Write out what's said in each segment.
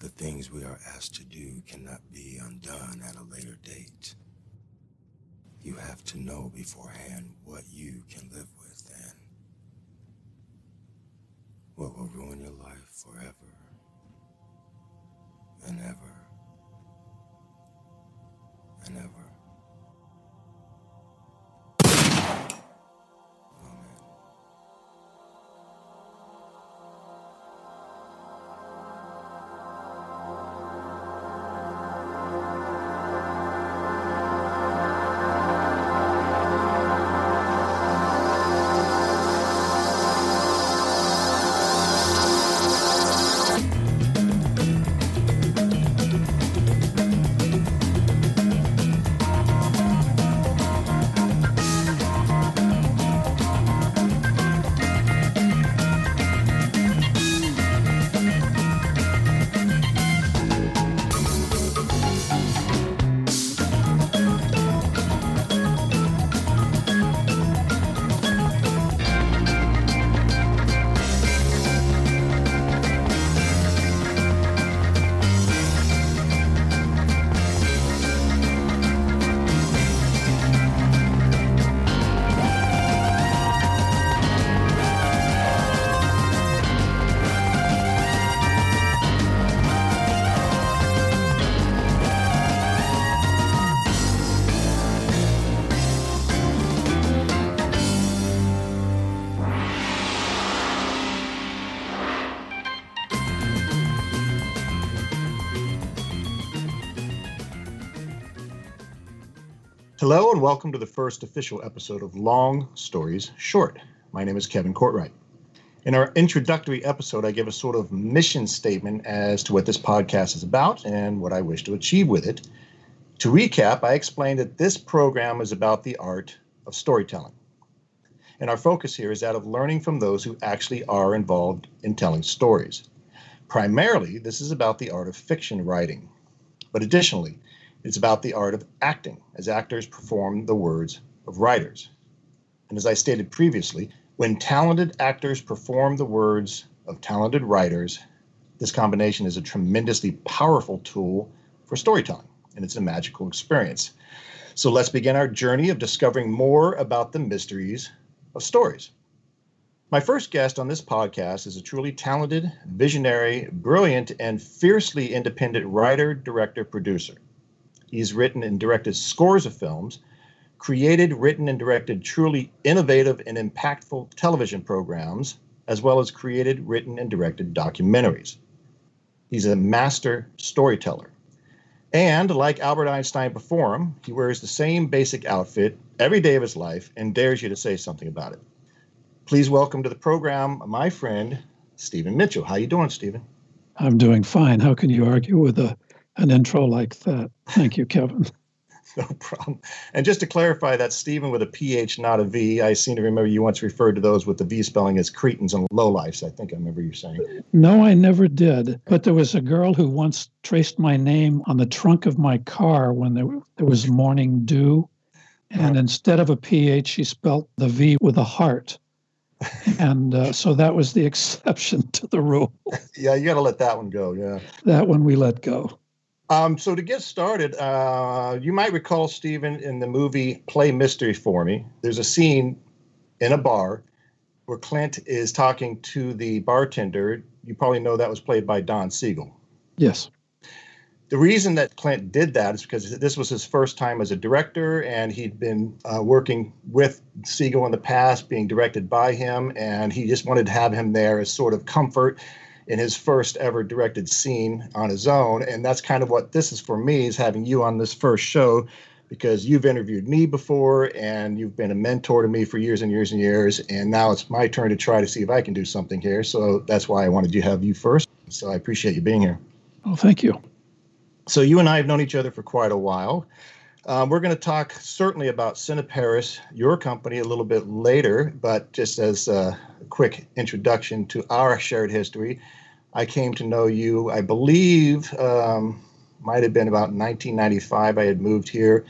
The things we are asked to do cannot be undone at a later date. You have to know beforehand what you can live with and what will ruin your life forever and ever and ever. Hello, and welcome to the first official episode of Long Stories Short. My name is Kevin Courtwright. In our introductory episode, I give a sort of mission statement as to what this podcast is about and what I wish to achieve with it. To recap, I explained that this program is about the art of storytelling. And our focus here is that of learning from those who actually are involved in telling stories. Primarily, this is about the art of fiction writing. But additionally, it's about the art of acting, as actors perform the words of writers. And as I stated previously, when talented actors perform the words of talented writers, this combination is a tremendously powerful tool for storytelling, and it's a magical experience. So let's begin our journey of discovering more about the mysteries of stories. My first guest on this podcast is a truly talented, visionary, brilliant, and fiercely independent writer, director, producer. He's written and directed scores of films, created, written, and directed truly innovative and impactful television programs, as well as created, written, and directed documentaries. He's a master storyteller. And like Albert Einstein before him, he wears the same basic outfit every day of his life and dares you to say something about it. Please welcome to the program my friend Stephen Mitchell. How you doing, Stephen? I'm doing fine. How can you argue with a an intro like that. Thank you, Kevin. no problem. And just to clarify, that's Stephen with a PH, not a V. I seem to remember you once referred to those with the V spelling as cretins and lowlifes. I think I remember you saying. No, I never did. But there was a girl who once traced my name on the trunk of my car when there, there was morning dew. And oh. instead of a PH, she spelt the V with a heart. and uh, so that was the exception to the rule. Yeah, you got to let that one go. Yeah. That one we let go. Um, so to get started, uh, you might recall Stephen in the movie Play Misty for Me. There's a scene in a bar where Clint is talking to the bartender. You probably know that was played by Don Siegel. Yes. The reason that Clint did that is because this was his first time as a director, and he'd been uh, working with Siegel in the past, being directed by him, and he just wanted to have him there as sort of comfort in his first ever directed scene on his own. And that's kind of what this is for me is having you on this first show because you've interviewed me before and you've been a mentor to me for years and years and years. And now it's my turn to try to see if I can do something here. So that's why I wanted to have you first. So I appreciate you being here. Oh, thank you. So you and I have known each other for quite a while. Um, we're going to talk certainly about Cineparis, your company, a little bit later, but just as a quick introduction to our shared history, I came to know you, I believe, um, might have been about 1995. I had moved here,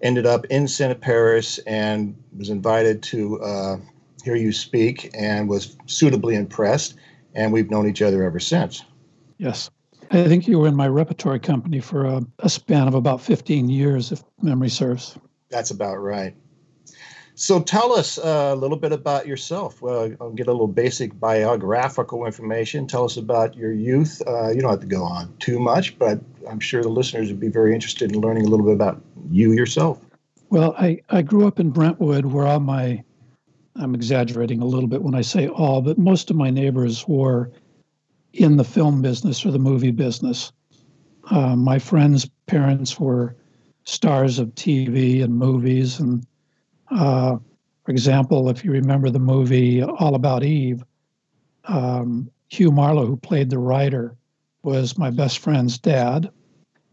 ended up in Cineparis, and was invited to uh, hear you speak and was suitably impressed. And we've known each other ever since. Yes. I think you were in my repertory company for a, a span of about 15 years, if memory serves. That's about right. So tell us uh, a little bit about yourself. Well, I'll get a little basic biographical information. Tell us about your youth. Uh, you don't have to go on too much, but I'm sure the listeners would be very interested in learning a little bit about you yourself. Well, I, I grew up in Brentwood where all my, I'm exaggerating a little bit when I say all, but most of my neighbors were in the film business or the movie business. Uh, my friends' parents were stars of TV and movies. And uh, for example, if you remember the movie All About Eve, um, Hugh Marlowe, who played the writer, was my best friend's dad.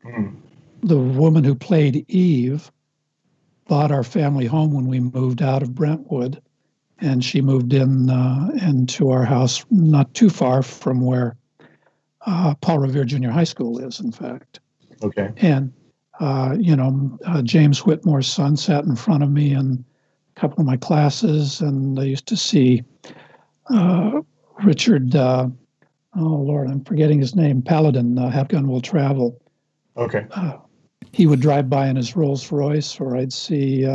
Mm. The woman who played Eve bought our family home when we moved out of Brentwood, and she moved in uh, into our house not too far from where uh, Paul Revere Junior High School is, in fact. Okay. And uh, you know, uh, James Whitmore's son sat in front of me in a couple of my classes, and I used to see uh, Richard. Uh, oh Lord, I'm forgetting his name. Paladin, uh, Have Gun Will Travel. Okay. Uh, he would drive by in his Rolls Royce, or I'd see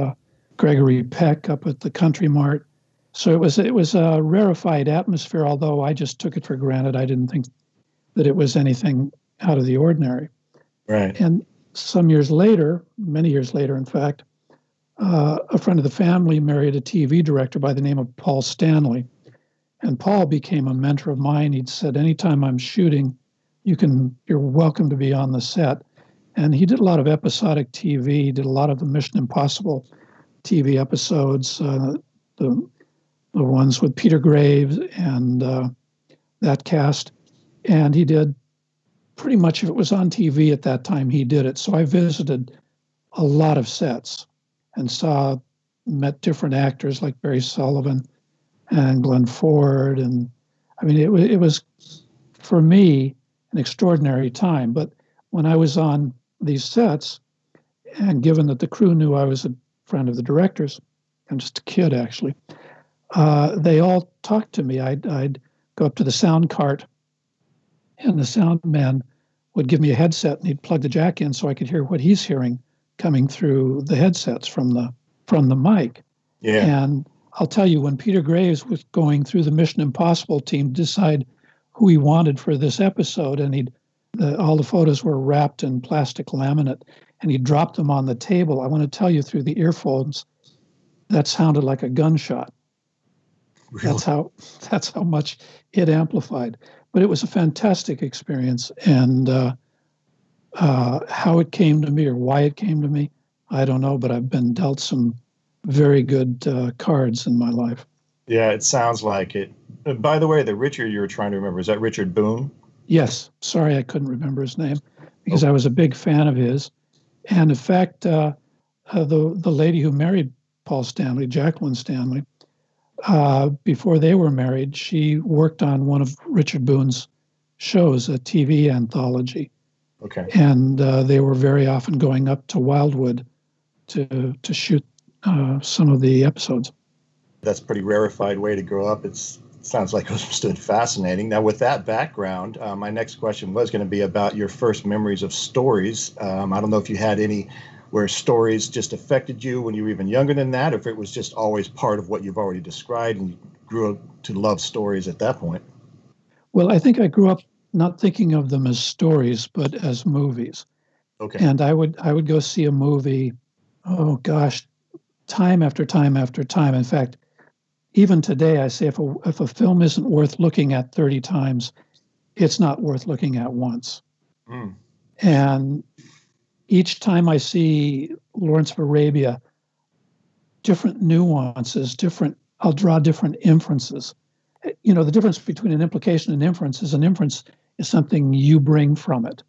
Gregory Peck up at the Country Mart. So it was it was a rarefied atmosphere. Although I just took it for granted, I didn't think that it was anything out of the ordinary. Right. And some years later, many years later, in fact, uh, a friend of the family married a TV director by the name of Paul Stanley. And Paul became a mentor of mine. He'd said, anytime I'm shooting, you can, you're welcome to be on the set. And he did a lot of episodic TV, did a lot of the Mission Impossible TV episodes, uh, the, the ones with Peter Graves and uh, that cast. And he did pretty much if it was on TV at that time, he did it. So I visited a lot of sets saw, met different actors like Barry Sullivan and Glenn Ford. And I mean, it, it was for me an extraordinary time. But when I was on these sets, and given that the crew knew I was a friend of the directors, I'm just a kid actually, uh, they all talked to me. I'd, I'd go up to the sound cart and the sound man would give me a headset and he'd plug the jack in so I could hear what he's hearing coming through the headsets from the from the mic. Yeah. And I'll tell you, when Peter Graves was going through the Mission Impossible team to decide who he wanted for this episode, and he'd the, all the photos were wrapped in plastic laminate, and he dropped them on the table. I want to tell you through the earphones, that sounded like a gunshot. Really? That's how that's how much it amplified but it was a fantastic experience. And uh, uh, how it came to me or why it came to me, I don't know, but I've been dealt some very good uh, cards in my life. Yeah, it sounds like it. By the way, the Richard you were trying to remember, is that Richard Boone? Yes. Sorry, I couldn't remember his name because oh. I was a big fan of his. And in fact, uh, uh, the, the lady who married Paul Stanley, Jacqueline Stanley, uh, before they were married, she worked on one of Richard Boone's shows, a TV anthology. Okay. And uh, they were very often going up to Wildwood to to shoot uh, some of the episodes. That's a pretty rarefied way to grow up. It's it sounds like it was fascinating. Now, with that background, uh, my next question was going to be about your first memories of stories. Um, I don't know if you had any where stories just affected you when you were even younger than that, or if it was just always part of what you've already described and you grew up to love stories at that point? Well, I think I grew up not thinking of them as stories, but as movies. Okay. And I would I would go see a movie, oh gosh, time after time after time. In fact, even today, I say if a if a film isn't worth looking at thirty times, it's not worth looking at once. Mm. And each time I see Lawrence of Arabia, different nuances, different, I'll draw different inferences. You know, the difference between an implication and inference is an inference is something you bring from it.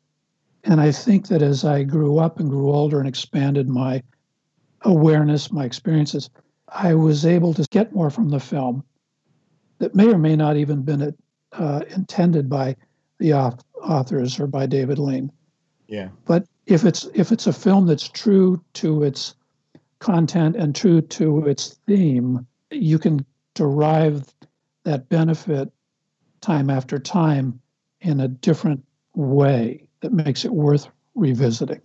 And I think that as I grew up and grew older and expanded my awareness, my experiences, I was able to get more from the film that may or may not even been uh, intended by the authors or by David Lean. Yeah. But if it's if it's a film that's true to its content and true to its theme, you can derive that benefit time after time in a different way that makes it worth revisiting.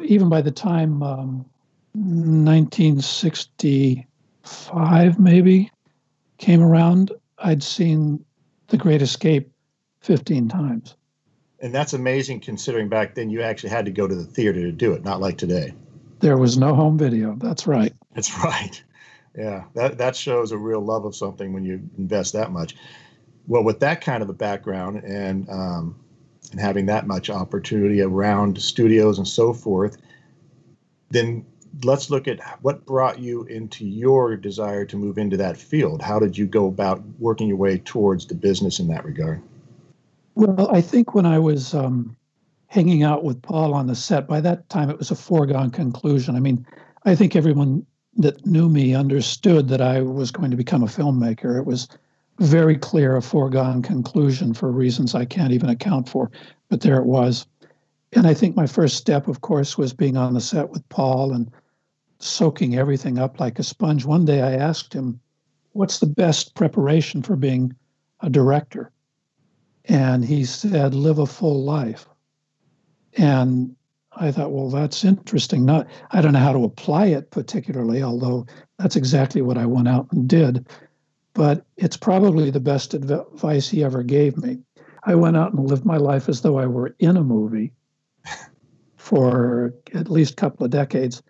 Even by the time um, 1965, maybe, came around, I'd seen The Great Escape 15 times. And that's amazing considering back then you actually had to go to the theater to do it, not like today. There was no home video. That's right. That's right. Yeah, that, that shows a real love of something when you invest that much. Well, with that kind of a background and um, and having that much opportunity around studios and so forth, then let's look at what brought you into your desire to move into that field. How did you go about working your way towards the business in that regard? Well, I think when I was um, hanging out with Paul on the set, by that time it was a foregone conclusion. I mean, I think everyone that knew me understood that I was going to become a filmmaker. It was very clear, a foregone conclusion for reasons I can't even account for, but there it was. And I think my first step, of course, was being on the set with Paul and soaking everything up like a sponge. One day I asked him, What's the best preparation for being a director? And he said, Live a full life. And I thought, well, that's interesting. Not, I don't know how to apply it particularly, although that's exactly what I went out and did. But it's probably the best advice he ever gave me. I went out and lived my life as though I were in a movie for at least a couple of decades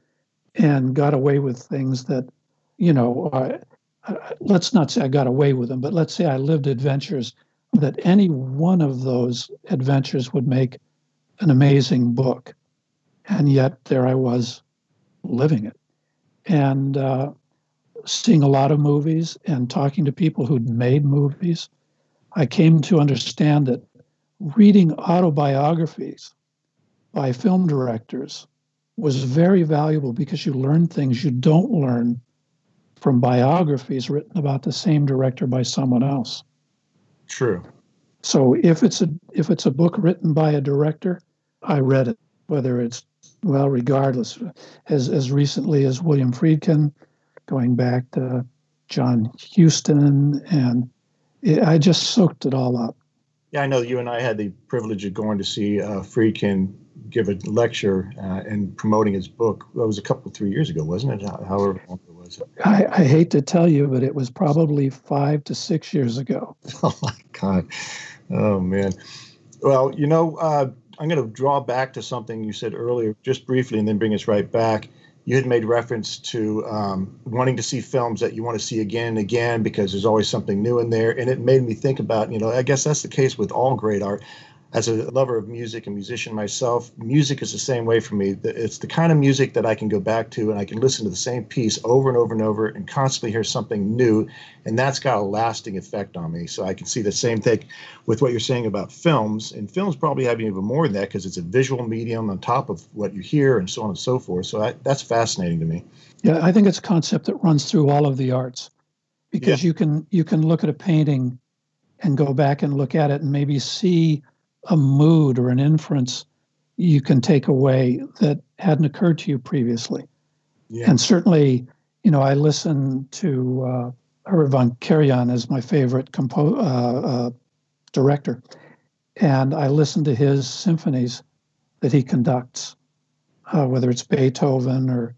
and got away with things that, you know, I, I, let's not say I got away with them, but let's say I lived adventures that any one of those adventures would make an amazing book. And yet there I was living it and uh, seeing a lot of movies and talking to people who'd made movies. I came to understand that reading autobiographies by film directors was very valuable because you learn things you don't learn from biographies written about the same director by someone else. True. So if it's a if it's a book written by a director, I read it. Whether it's well, regardless, as as recently as William Friedkin, going back to John Huston, and it, I just soaked it all up. Yeah, I know you and I had the privilege of going to see uh, Friedkin give a lecture uh, and promoting his book. That was a couple three years ago, wasn't it? However long it was. I, I hate to tell you, but it was probably five to six years ago. Oh my God! Oh man. Well, you know, uh, I'm going to draw back to something you said earlier, just briefly, and then bring us right back. You had made reference to um, wanting to see films that you want to see again and again because there's always something new in there. And it made me think about, you know, I guess that's the case with all great art as a lover of music and musician myself, music is the same way for me. It's the kind of music that I can go back to and I can listen to the same piece over and over and over and constantly hear something new. And that's got a lasting effect on me. So I can see the same thing with what you're saying about films. And films probably have even more than that because it's a visual medium on top of what you hear and so on and so forth. So I, that's fascinating to me. Yeah, I think it's a concept that runs through all of the arts because yeah. you can you can look at a painting and go back and look at it and maybe see a mood or an inference you can take away that hadn't occurred to you previously. Yeah. And certainly, you know, I listen to uh, Herbert von Karajan as my favorite compo- uh, uh, director, and I listen to his symphonies that he conducts, uh, whether it's Beethoven or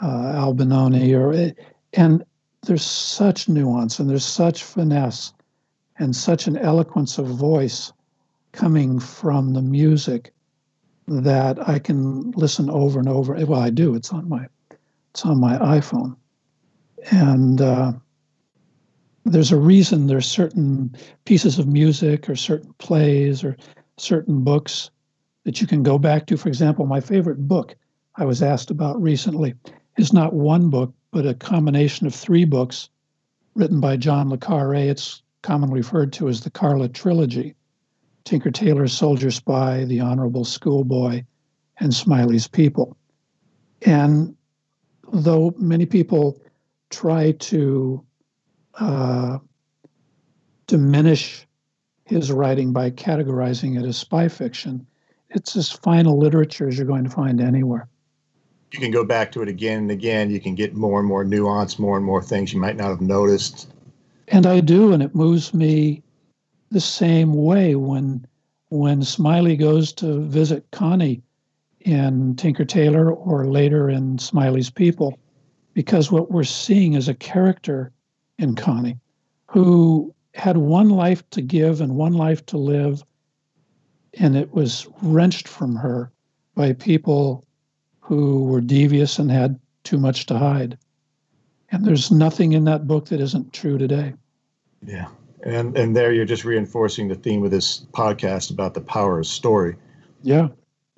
uh, Albinoni, or and there's such nuance and there's such finesse and such an eloquence of voice coming from the music that I can listen over and over. Well, I do. It's on my it's on my iPhone, and uh, there's a reason. There's certain pieces of music or certain plays or certain books that you can go back to. For example, my favorite book I was asked about recently is not one book, but a combination of three books written by John le Carre. It's commonly referred to as the Karla trilogy. Tinker Tailor Soldier Spy, The Honorable Schoolboy, and Smiley's People. And though many people try to uh, diminish his writing by categorizing it as spy fiction, it's as final literature as you're going to find anywhere. You can go back to it again and again. You can get more and more nuance, more and more things you might not have noticed. And I do, and it moves me the same way when when Smiley goes to visit Connie in Tinker Tailor or later in Smiley's People, because what we're seeing is a character in Connie who had one life to give and one life to live, and it was wrenched from her by people who were devious and had too much to hide. And there's nothing in that book that isn't true today. Yeah. And and there you're just reinforcing the theme of this podcast about the power of story. Yeah.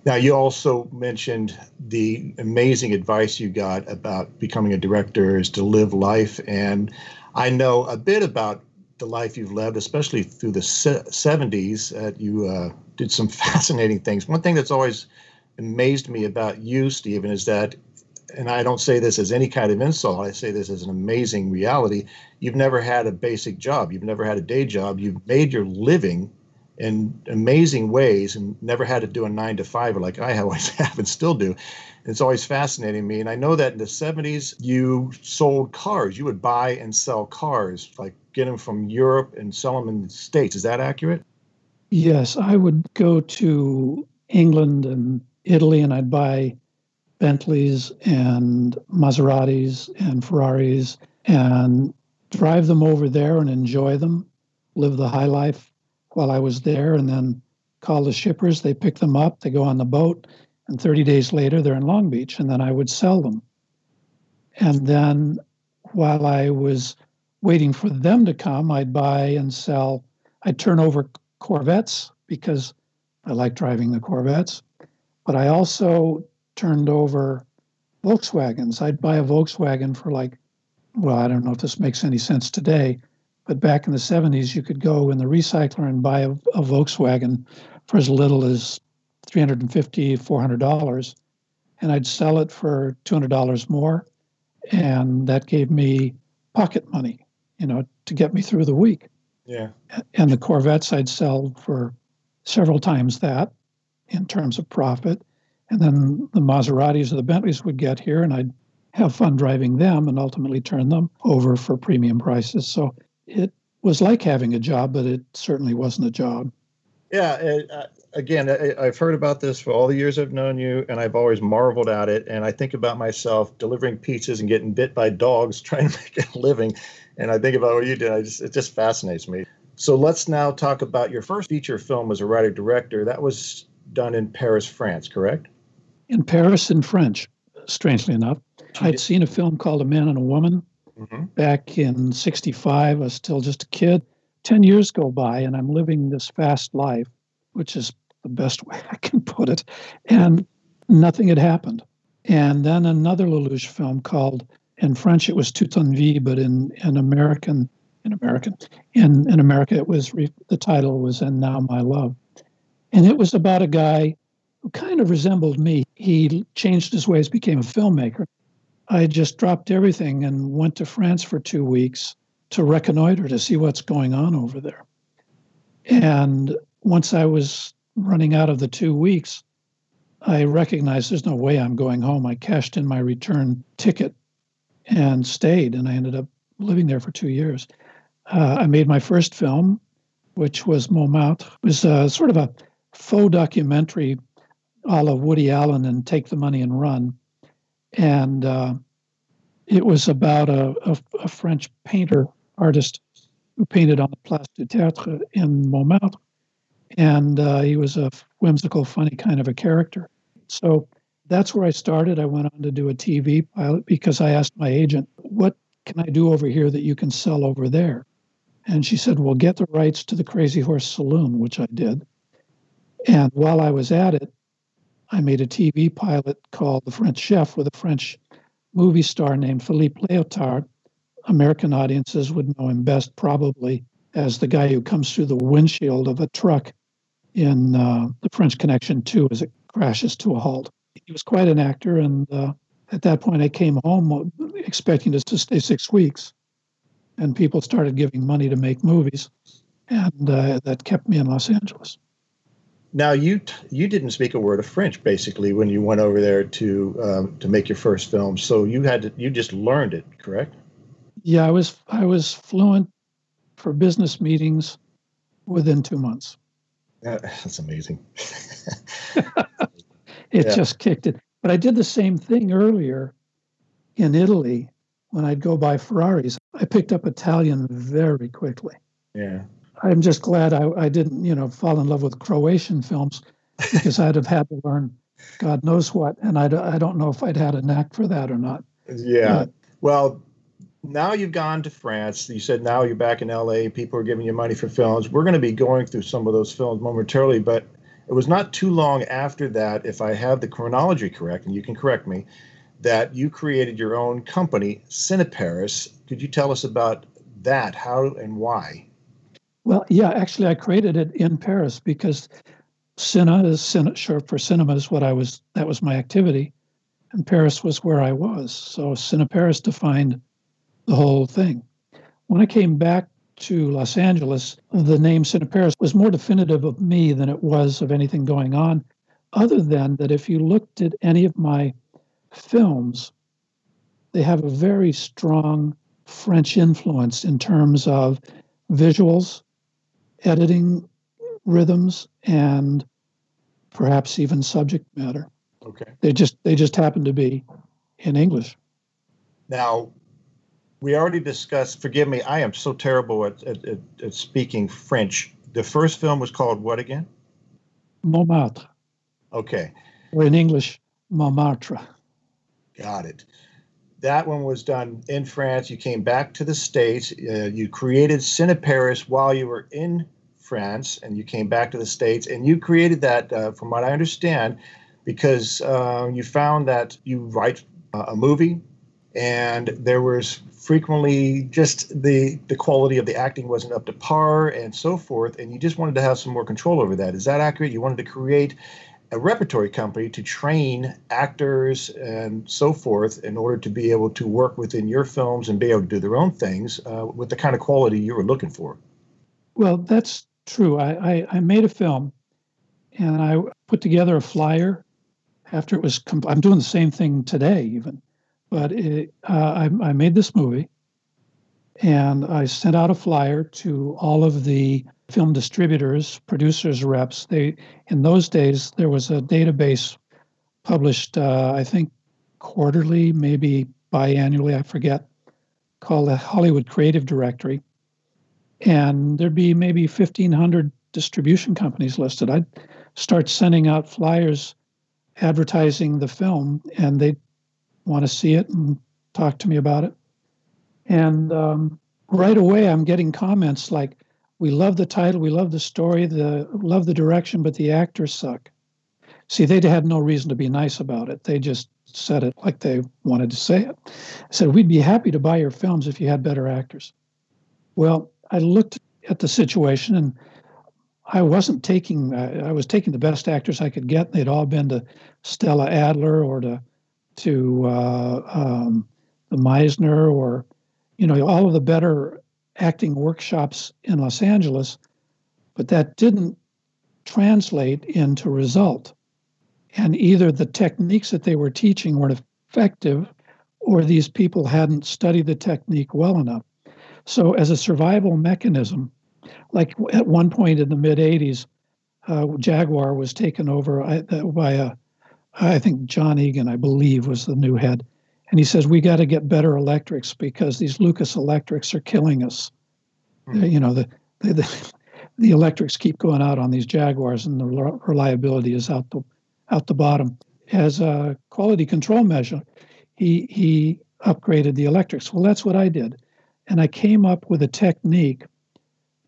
Now you also mentioned the amazing advice you got about becoming a director is to live life and I know a bit about the life you've led, especially through the 70s. Uh, you uh, did some fascinating things. One thing that's always amazed me about you, Stephen, is that and I don't say this as any kind of insult, I say this as an amazing reality. You've never had a basic job, you've never had a day job, you've made your living in amazing ways and never had to do a nine to five like I always have and still do. It's always fascinating me. And I know that in the 70s, you sold cars. You would buy and sell cars, like get them from Europe and sell them in the States. Is that accurate? Yes. I would go to England and Italy and I'd buy Bentleys and Maseratis and Ferraris and drive them over there and enjoy them, live the high life while I was there, and then call the shippers. They pick them up, they go on the boat, and 30 days later they're in Long Beach, and then I would sell them. And then while I was waiting for them to come, I'd buy and sell, I'd turn over Corvettes because I like driving the Corvettes. But I also turned over Volkswagens. I'd buy a Volkswagen for like, well, I don't know if this makes any sense today, but back in the 70s, you could go in the recycler and buy a, a Volkswagen for as little as $350, $400. And I'd sell it for $200 more. And that gave me pocket money, you know, to get me through the week. Yeah. And the Corvettes I'd sell for several times that in terms of profit. And then the Maseratis or the Bentleys would get here, and I'd have fun driving them and ultimately turn them over for premium prices. So it was like having a job, but it certainly wasn't a job. Yeah. Uh, again, I, have heard about this for all the years I've known you, and I've always marveled at it. And I think about myself delivering pizzas and getting bit by dogs trying to make a living. And I think about what you did. I just it just fascinates me. So let's now talk about your first feature film as a writer director. That was done in Paris, France, correct? In Paris in French, strangely enough. I'd seen a film called A Man and a Woman mm-hmm. back in 65. I was still just a kid. 10 years go by, and I'm living this fast life, which is the best way I can put it. And nothing had happened. And then another Lelouch film called, in French, it was Toute une vie, but in, in American, in American, in, in America, it was, the title was And Now My Love. And it was about a guy kind of resembled me. He changed his ways, became a filmmaker. I just dropped everything and went to France for two weeks to reconnoiter to see what's going on over there. And once I was running out of the two weeks, I recognized there's no way I'm going home. I cashed in my return ticket and stayed, and I ended up living there for two years. Uh, I made my first film, which was Montmartre. It was uh, sort of a faux documentary a la Woody Allen and Take the Money and Run. And uh, it was about a, a, a, French painter, artist, who painted on the Place du Tertre in Montmartre. And uh, he was a whimsical, funny kind of a character. So that's where I started. I went on to do a TV pilot because I asked my agent, What can I do over here that you can sell over there? And she said, Well, get the rights to the Crazy Horse Saloon, which I did. And while I was at it, I made a TV pilot called The French Chef with a French movie star named Philippe Léotard. American audiences would know him best probably as the guy who comes through the windshield of a truck in uh, The French Connection 2 as it crashes to a halt. He was quite an actor, and uh, at that point, I came home expecting to, to stay six weeks, and people started giving money to make movies, and uh, that kept me in Los Angeles. Now you you didn't speak a word of French basically when you went over there to um, to make your first film. So you had to you just learned it, correct? Yeah, I was I was fluent for business meetings within two months. Uh, that's amazing. it yeah. just kicked it. But I did the same thing earlier in Italy when I'd go buy Ferraris. I picked up Italian very quickly. Yeah. I'm just glad I, I didn't, you know, fall in love with Croatian films because I'd have had to learn God knows what. And I, I don't know if I'd had a knack for that or not. Yeah. But, well, now you've gone to France. You said now you're back in LA. People are giving you money for films. We're going to be going through some of those films momentarily, but it was not too long after that, if I have the chronology correct, and you can correct me, that you created your own company, Cineparis. Could you tell us about that? How and why? Well, yeah, actually, I created it in Paris because Cine is cine, short for cinema is what I was. That was my activity, and Paris was where I was. So Cine Paris defined the whole thing. When I came back to Los Angeles, the name Cine Paris was more definitive of me than it was of anything going on, other than that if you looked at any of my films, they have a very strong French influence in terms of visuals, editing, rhythms, and perhaps even subject matter. Okay. They just they just happen to be in English. Now, we already discussed. Forgive me, I am so terrible at, at, at, at speaking French. The first film was called what again? Montmartre. Okay. Or in English, Montmartre. Got it. That one was done in France. You came back to the States. Uh, you created Cineparis while you were in France, and you came back to the States. And you created that, uh, from what I understand, because uh, you found that you write uh, a movie, and there was frequently just the the quality of the acting wasn't up to par and so forth and you just wanted to have some more control over that is that accurate you wanted to create a repertory company to train actors and so forth in order to be able to work within your films and be able to do their own things uh, with the kind of quality you were looking for. Well that's true. I, I, I made a film and i put together a flyer after it was i'm doing the same thing today even but it, uh, I, I made this movie and I sent out a flyer to all of the film distributors, producers, reps. They in those days there was a database published, uh, I think, quarterly, maybe biannually, I forget, called the Hollywood Creative Directory, and there'd be maybe fifteen hundred distribution companies listed. I'd start sending out flyers advertising the film, and they'd want to see it and talk to me about it. And um, right away, I'm getting comments like, "We love the title, we love the story, the love the direction, but the actors suck." See, they'd had no reason to be nice about it. They just said it like they wanted to say it. I said, "We'd be happy to buy your films if you had better actors." Well, I looked at the situation and I wasn't taking. I was taking the best actors I could get. They'd all been to Stella Adler or to to uh, um, the Meisner or, you know, all of the better acting workshops in Los Angeles, but that didn't translate into result. And either the techniques that they were teaching weren't effective, or these people hadn't studied the technique well enough. So, as a survival mechanism, like at one point in the mid 80s, uh, Jaguar was taken over by a I think John Egan, I believe, was the new head. And he says, We got to get better electrics because these Lucas electrics are killing us. Mm-hmm. You know, the, the, the, the, electrics keep going out on these Jaguars and the reliability is out the, out the bottom. As a quality control measure, he, he upgraded the electrics. Well, that's what I did. And I came up with a technique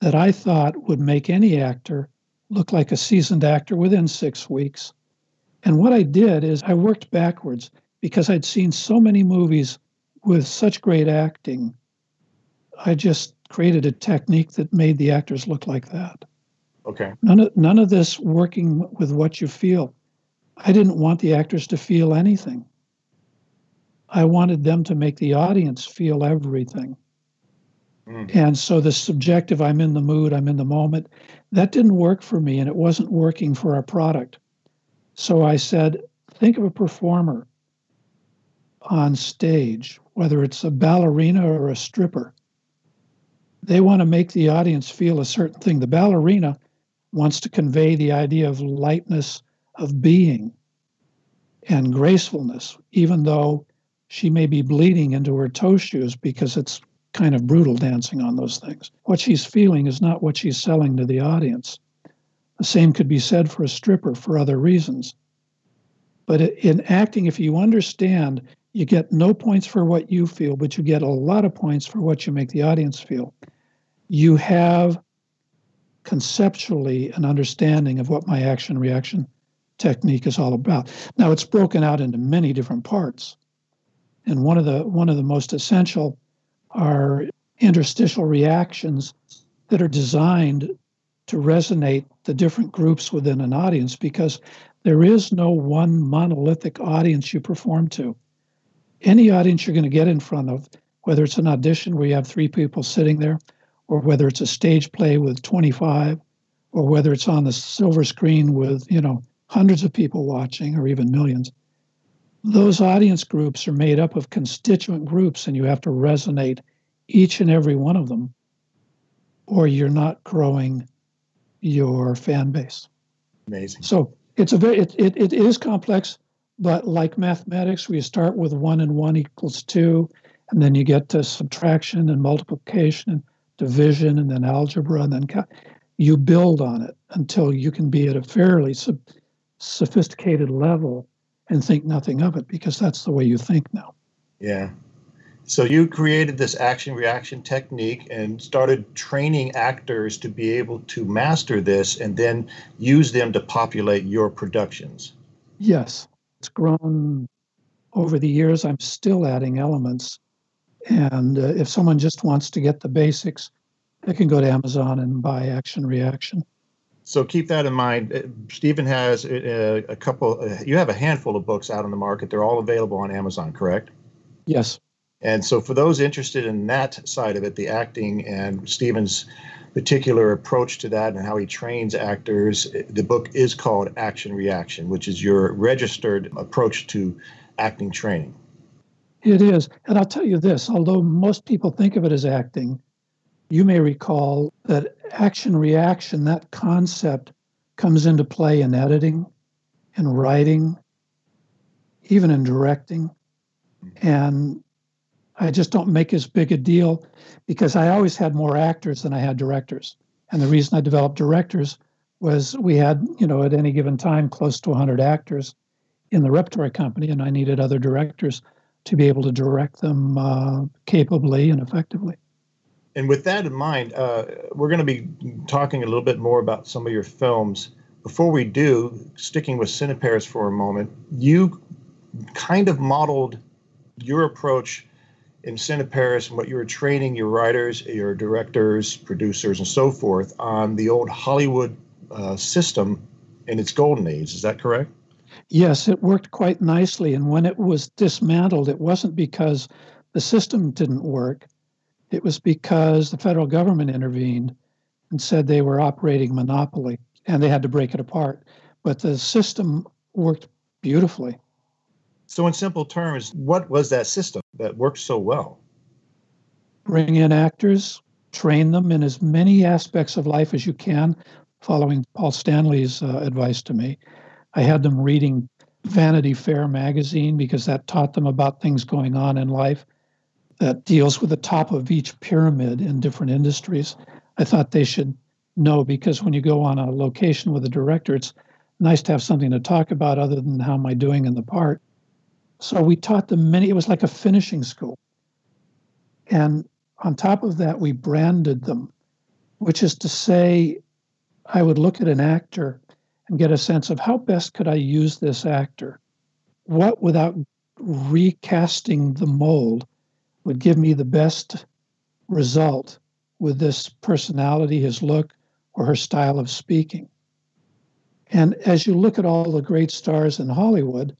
that I thought would make any actor look like a seasoned actor within six weeks and what I did is I worked backwards because I'd seen so many movies with such great acting. I just created a technique that made the actors look like that. Okay. None of none of this working with what you feel. I didn't want the actors to feel anything. I wanted them to make the audience feel everything. Mm. And so the subjective, I'm in the mood, I'm in the moment, that didn't work for me and it wasn't working for our product. So I said, think of a performer on stage, whether it's a ballerina or a stripper. They want to make the audience feel a certain thing. The ballerina wants to convey the idea of lightness of being and gracefulness, even though she may be bleeding into her toe shoes because it's kind of brutal dancing on those things. What she's feeling is not what she's selling to the audience. The same could be said for a stripper for other reasons. But in acting, if you understand, you get no points for what you feel, but you get a lot of points for what you make the audience feel. You have conceptually an understanding of what my action reaction technique is all about. Now it's broken out into many different parts. And one of the one of the most essential are interstitial reactions that are designed to resonate the different groups within an audience because there is no one monolithic audience you perform to. Any audience you're going to get in front of, whether it's an audition where you have three people sitting there, or whether it's a stage play with 25, or whether it's on the silver screen with, you know, hundreds of people watching or even millions, those audience groups are made up of constituent groups and you have to resonate each and every one of them or you're not growing your fan base. Amazing. So it's a very it, it, it is complex but like mathematics we start with one and one equals two and then you get to subtraction and multiplication and division and then algebra and then you build on it until you can be at a fairly sub, sophisticated level and think nothing of it because that's the way you think now. Yeah. So you created this action reaction technique and started training actors to be able to master this and then use them to populate your productions. Yes. It's grown over the years. I'm still adding elements. And uh, if someone just wants to get the basics, they can go to Amazon and buy Action Reaction so keep that in mind. Uh, Stephen has a, uh, a couple. Uh, you have a handful of books out on the market. They're all available on Amazon, correct? Yes. And so, for those interested in that side of it, the acting and Stephen's particular approach to that and how he trains actors, the book is called Action Reaction, which is your registered approach to acting training. It is. And I'll tell you this although most people think of it as acting, you may recall that action reaction, that concept comes into play in editing, in writing, even in directing. And I just don't make as big a deal because I always had more actors than I had directors. And the reason I developed directors was we had, you know, at any given time close to 100 actors in the repertory company, and I needed other directors to be able to direct them uh, capably and effectively and with that in mind, uh, we're going to be talking a little bit more about some of your films. Before we do, sticking with Cineparis for a moment, you kind of modeled your approach in Cineparis and what you were training your writers, your directors, producers, and so forth on the old Hollywood uh, system in its golden age. Is that correct? Yes, it worked quite nicely. And when it was dismantled, it wasn't because the system didn't work it was because the federal government intervened and said they were operating monopoly and they had to break it apart. But the system worked beautifully. So, in simple terms, what was that system that worked so well? Bring in actors, train them in as many aspects of life as you can, following Paul Stanley's uh, advice to me. I had them reading Vanity Fair magazine because that taught them about things going on in life that deals with the top of each pyramid in different industries. I thought they should know because when you go on a location with a director, it's nice to have something to talk about other than how am I doing in the part. So we taught them many, it was like a finishing school. And on top of that, we branded them, which is to say, I would look at an actor and get a sense of how best could I use this actor? What, without recasting the mold, would give me the best result with this personality, his look, or her style of speaking. And as you look at all the great stars in Hollywood,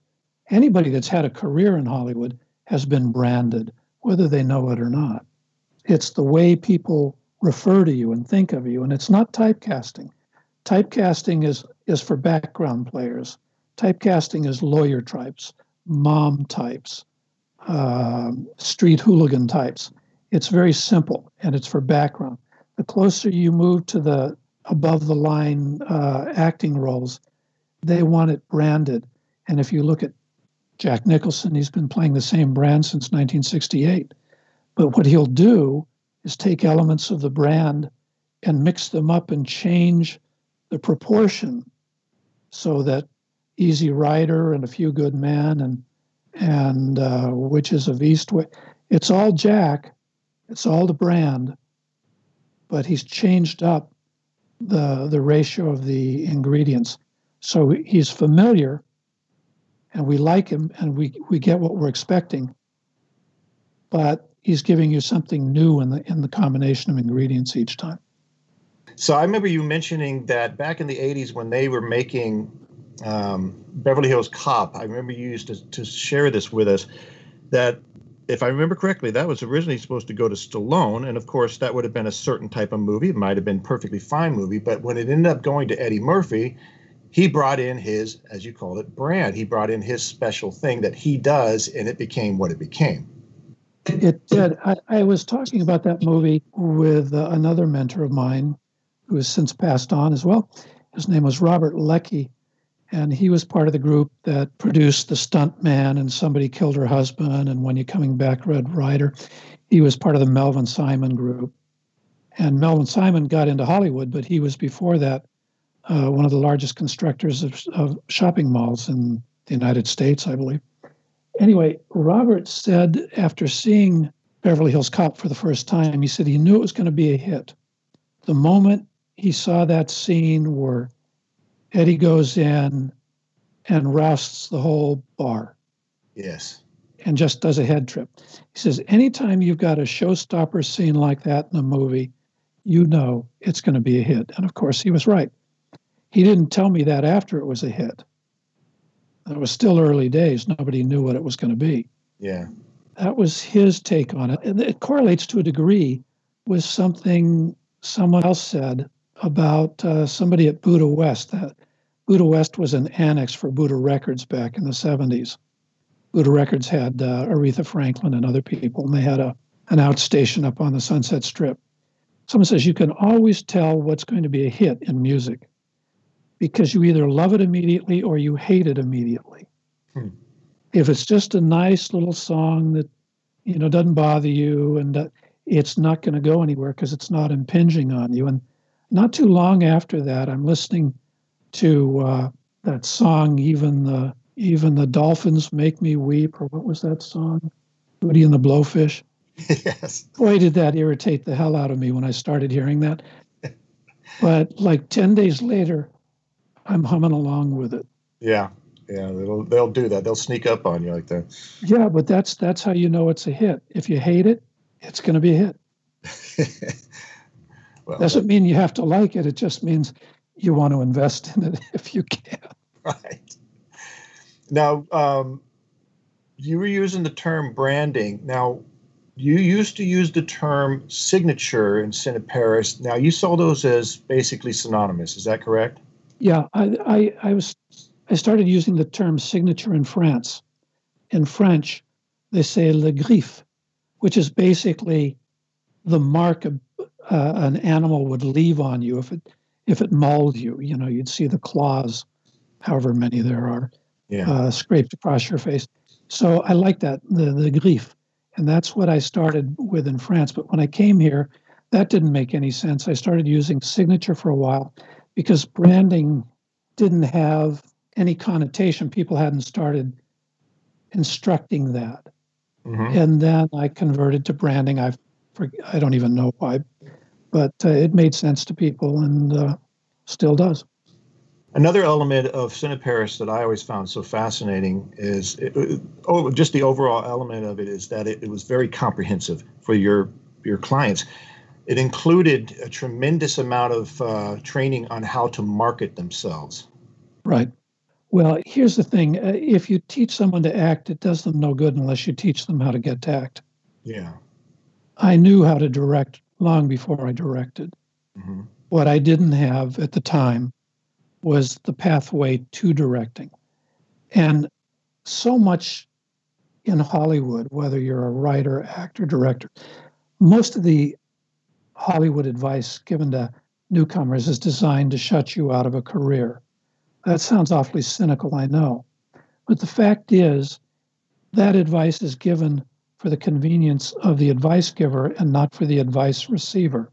anybody that's had a career in Hollywood has been branded, whether they know it or not. It's the way people refer to you and think of you, and it's not typecasting. Typecasting is, is for background players. Typecasting is lawyer types, mom types, uh, street hooligan types. It's very simple and it's for background. The closer you move to the above the line uh, acting roles. They want it branded. And if you look at Jack Nicholson, he's been playing the same brand since 1968. But what he'll do is take elements of the brand and mix them up and change the proportion so that Easy Rider and A Few Good Men and and uh, Witches of Eastwick, it's all Jack, it's all the brand, but he's changed up the the ratio of the ingredients. So he's familiar and we like him and we, we get what we're expecting. But he's giving you something new in the in the combination of ingredients each time. So I remember you mentioning that back in the 80s when they were making um, Beverly Hills Cop, I remember you used to, to share this with us that if I remember correctly, that was originally supposed to go to Stallone, and of course that would have been a certain type of movie. It might have been perfectly fine movie, but when it ended up going to Eddie Murphy, he brought in his, as you called it, brand. He brought in his special thing that he does, and it became what it became. It did. I, I was talking about that movie with uh, another mentor of mine who has since passed on as well. His name was Robert Leckie, and he was part of the group that produced The Stunt Man and Somebody Killed Her Husband and When You Coming Back, Red Ryder. He was part of the Melvin Simon group. And Melvin Simon got into Hollywood, but he was before that uh, one of the largest constructors of, of shopping malls in the United States, I believe. Anyway, Robert said after seeing Beverly Hills Cop for the first time, he said he knew it was going to be a hit. The moment he saw that scene where Eddie goes in and rousts the whole bar. Yes. And just does a head trip. He says, anytime you've got a showstopper scene like that in a movie, you know it's going to be a hit. And of course, he was right. He didn't tell me that after it was a hit. It was still early days. Nobody knew what it was going to be. Yeah. That was his take on it. And it correlates to a degree with something someone else said about uh, somebody at Buddah West. That Buddah West was an annex for Buddah Records back in the 70s. Buddah Records had uh, Aretha Franklin and other people, and they had a an outstation up on the Sunset Strip. Someone says you can always tell what's going to be a hit in music because you either love it immediately or you hate it immediately. Hmm. If it's just a nice little song that you know doesn't bother you and uh, it's not going to go anywhere because it's not impinging on you. And not too long after that, I'm listening to uh, that song, even the even the dolphins make me weep, or what was that song? Hootie and the Blowfish. Yes. Boy, did that irritate the hell out of me when I started hearing that. but like ten days later, I'm humming along with it. Yeah, yeah, they'll they'll do that. They'll sneak up on you like that. Yeah, but that's that's how you know it's a hit. If you hate it, it's going to be a hit. well, doesn't mean you have to like it. It just means you want to invest in it if you can. Right. Now, um, you were using the term branding. Now, you used to use the term signature in Cineparis. Now, you saw those as basically synonymous. Is that correct? Yeah, I, I, I was I started using the term signature in France. In French, they say le griffe, which is basically the mark a, uh, an animal would leave on you if it if it mauled you. You know, you'd see the claws, however many there are, yeah. uh, scraped across your face. So I like that the the griffe, and that's what I started with in France. But when I came here, that didn't make any sense. I started using signature for a while, because branding didn't have any connotation. People hadn't started instructing that. Mm-hmm. And then I converted to branding. I I don't even know why, but uh, it made sense to people and uh, still does. Another element of Cineparis that I always found so fascinating is it, oh, just the overall element of it is that it, it was very comprehensive for your your clients it included a tremendous amount of uh, training on how to market themselves. Right. Well, here's the thing uh, if you teach someone to act, it does them no good unless you teach them how to get to act. Yeah. I knew how to direct long before I directed. Mm-hmm. What I didn't have at the time was the pathway to directing. And so much in Hollywood, whether you're a writer, actor, director, most of the Hollywood advice given to newcomers is designed to shut you out of a career. That sounds awfully cynical, I know. But the fact is, that advice is given for the convenience of the advice giver and not for the advice receiver.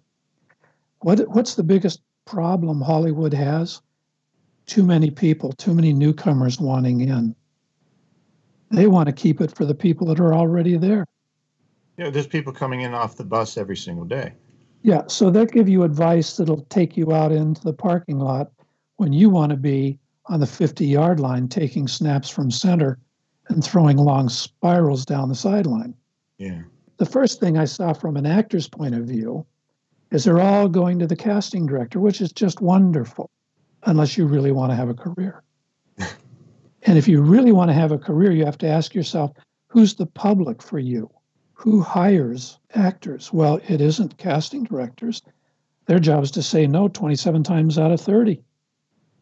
What, what's the biggest problem Hollywood has? Too many people, too many newcomers wanting in. They want to keep it for the people that are already there. Yeah, there's people coming in off the bus every single day. Yeah, so they'll give you advice that'll take you out into the parking lot when you want to be on the 50 yard line taking snaps from center and throwing long spirals down the sideline. Yeah. The first thing I saw from an actor's point of view is they're all going to the casting director, which is just wonderful, unless you really want to have a career. and if you really want to have a career, you have to ask yourself who's the public for you? Who hires actors? Well, it isn't casting directors. Their job is to say no 27 times out of 30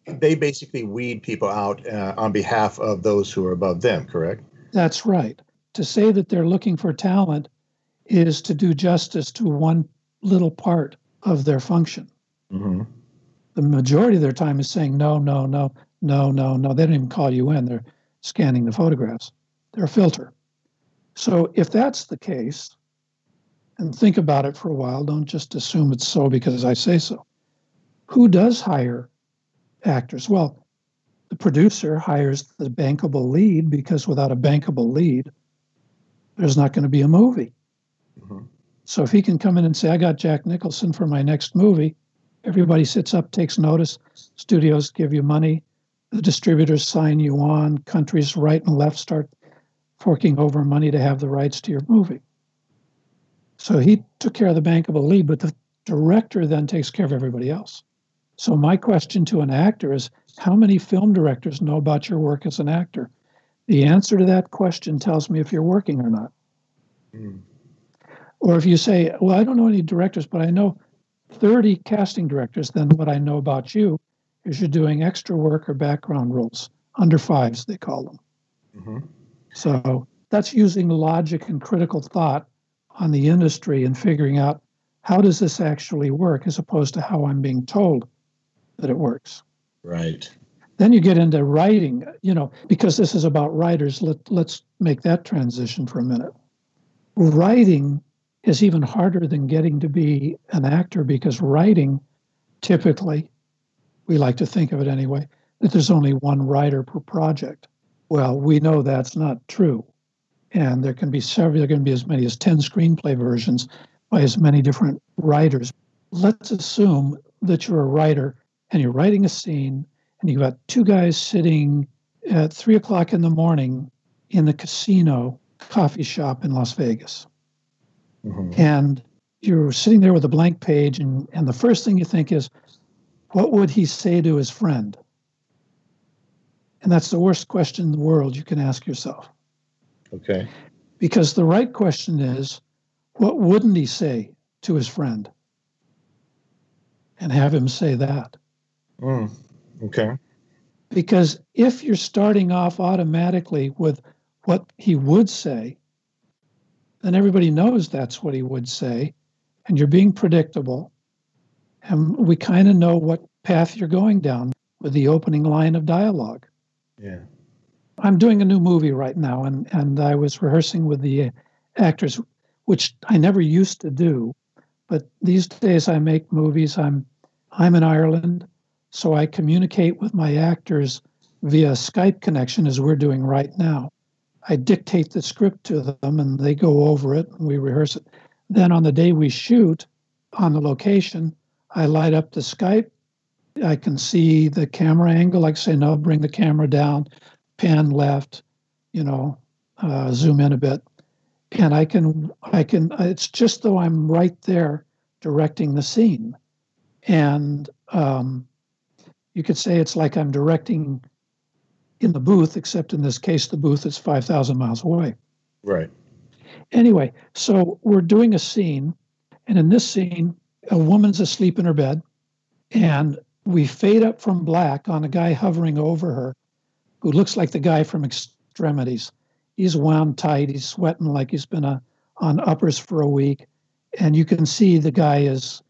they basically weed people out uh, on behalf of those who are above them, correct? That's right. To say that they're looking for talent is to do justice to one little part of their function. Mm-hmm. The majority of their time is saying, no, no, no, no, no, no. They don't even call you in. They're scanning the photographs, they're a filter. So if that's the case, and think about it for a while, don't just assume it's so because I say so. Who does hire actors? Well, the producer hires the bankable lead because without a bankable lead, there's not going to be a movie. Mm-hmm. So if he can come in and say, I got Jack Nicholson for my next movie, everybody sits up, takes notice, studios give you money, the distributors sign you on, countries right and left start forking over money to have the rights to your movie. So he took care of the bankable lead, but the director then takes care of everybody else. So, my question to an actor is how many film directors know about your work as an actor? The answer to that question tells me if you're working or not. Mm. Or if you say, well, I don't know any directors, but I know 30 casting directors, then what I know about you is you're doing extra work or background roles, under fives, they call them. Mm-hmm. So that's using logic and critical thought on the industry and figuring out how does this actually work as opposed to how I'm being told that it works. Right. Then you get into writing, you know, because this is about writers. Let, let's make that transition for a minute. Writing is even harder than getting to be an actor because writing typically, we like to think of it anyway, that there's only one writer per project. Well, we know that's not true. And there can be several, there can be as many as 10 screenplay versions by as many different writers. Let's assume that you're a writer and you're writing a scene and you've got two guys sitting at three o'clock in the morning in the casino coffee shop in Las Vegas. Mm-hmm. And you're sitting there with a blank page, and, and the first thing you think is, what would he say to his friend? And that's the worst question in the world you can ask yourself. Okay. Because the right question is, what wouldn't he say to his friend? And have him say that. Mm, okay. Because if you're starting off automatically with what he would say, then everybody knows that's what he would say, and you're being predictable. And we kind of know what path you're going down with the opening line of dialogue. Yeah. I'm doing a new movie right now, and, and I was rehearsing with the actors, which I never used to do. But these days I make movies. I'm I'm in Ireland. So I communicate with my actors via Skype connection as we're doing right now. I dictate the script to them and they go over it and we rehearse it. Then on the day we shoot on the location, I light up the Skype. I can see the camera angle. Like say, no, bring the camera down, pan left, you know, uh, zoom in a bit, and I can I can. It's just though I'm right there directing the scene, and um, you could say it's like I'm directing in the booth, except in this case, the booth is 5,000 miles away. Right. Anyway, so we're doing a scene, and in this scene, a woman's asleep in her bed, and we fade up from black on a guy hovering over her who looks like the guy from Extremities. He's wound tight, he's sweating like he's been a, on uppers for a week, and you can see the guy is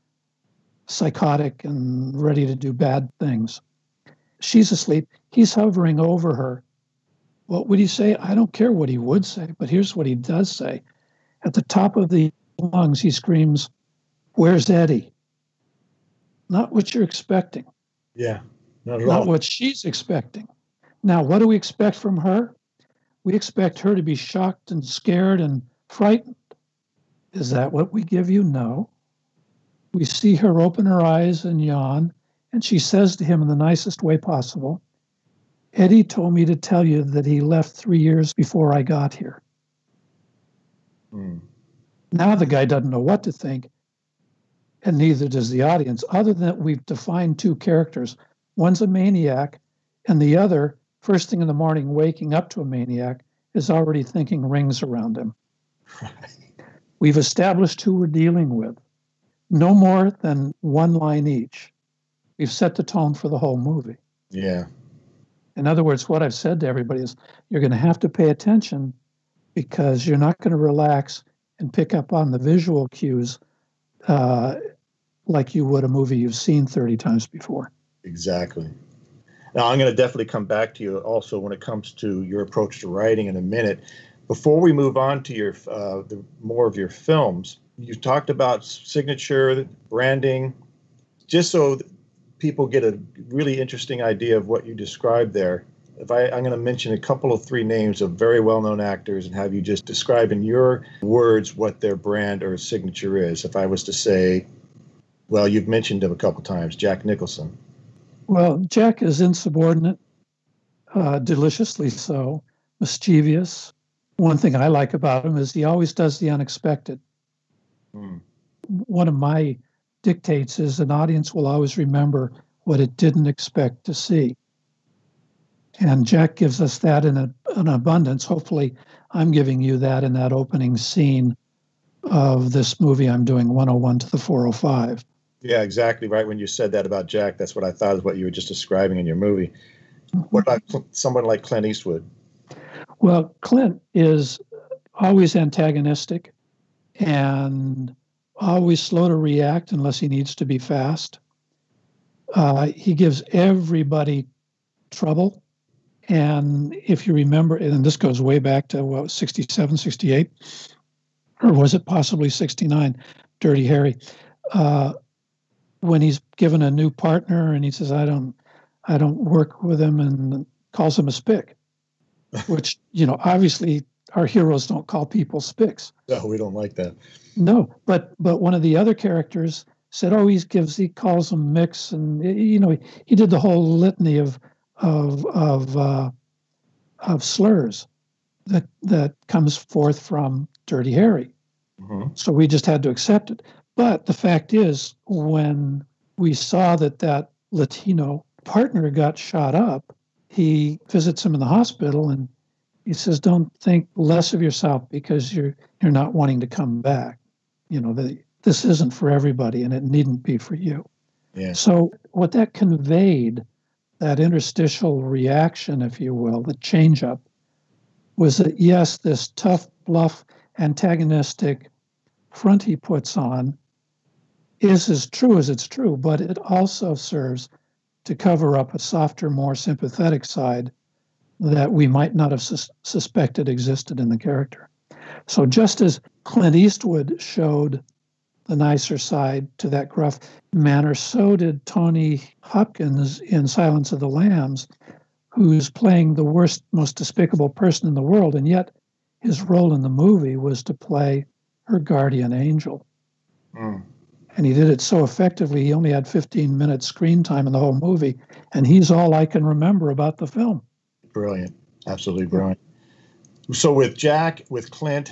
psychotic and ready to do bad things. She's asleep. He's hovering over her. What would he say? I don't care what he would say, but here's what he does say. At the top of the lungs, he screams, Where's Eddie? Not what you're expecting. Yeah, not at Not all. what she's expecting. Now, what do we expect from her? We expect her to be shocked and scared and frightened. Is that what we give you? No. We see her open her eyes and yawn, and she says to him in the nicest way possible, Eddie told me to tell you that he left three years before I got here. Hmm. Now the guy doesn't know what to think, and neither does the audience, other than that we've defined two characters. One's a maniac, and the other, first thing in the morning, waking up to a maniac, is already thinking rings around him. We've established who we're dealing with. No more than one line each. We've set the tone for the whole movie. Yeah. In other words, what I've said to everybody is you're going to have to pay attention because you're not going to relax and pick up on the visual cues uh, like you would a movie you've seen 30 times before. Exactly. Now, I'm going to definitely come back to you also when it comes to your approach to writing in a minute. Before we move on to your uh, the more of your films, you talked about signature branding, just so people get a really interesting idea of what you described there. If I, I'm going to mention a couple of three names of very well-known actors and have you just describe in your words what their brand or signature is. If I was to say, well, you've mentioned him a couple times, Jack Nicholson. Well, Jack is insubordinate, uh, deliciously so, mischievous. One thing I like about him is he always does the unexpected. Hmm. One of my dictates is an audience will always remember what it didn't expect to see. And Jack gives us that in a, an abundance. Hopefully, I'm giving you that in that opening scene of this movie I'm doing 101 to the 405. Yeah, exactly right. When you said that about Jack, that's what I thought is what you were just describing in your movie. What about someone like Clint Eastwood? Well, Clint is always antagonistic and always slow to react unless he needs to be fast. Uh, he gives everybody trouble. And if you remember, and this goes way back to what, 67, 68, or was it possibly 69, Dirty Harry, uh, when he's given a new partner and he says, I don't, I don't work with him and calls him a spick, which, you know, obviously our heroes don't call people spicks. No, we don't like that. No, but but one of the other characters said, "Oh, he gives he calls him mix," and you know he, he did the whole litany of of of uh, of slurs that that comes forth from Dirty Harry. hmm So we just had to accept it. But the fact is, when we saw that that Latino partner got shot up, he visits him in the hospital and he says, "Don't think less of yourself because you're you're not wanting to come back. You know, the, this isn't for everybody, and it needn't be for you." Yeah. So what that conveyed, that interstitial reaction, if you will, the change up, was that yes, this tough, bluff, antagonistic front he puts on is as true as it's true, but it also serves to cover up a softer, more sympathetic side that we might not have sus- suspected existed in the character. So just as Clint Eastwood showed the nicer side to that gruff manner, so did Tony Hopkins in Silence of the Lambs, who's playing the worst, most despicable person in the world, and yet his role in the movie was to play her guardian angel. Mm. And he did it so effectively, he only had 15 minutes screen time in the whole movie. And he's all I can remember about the film. Brilliant. Absolutely brilliant. So with Jack, with Clint,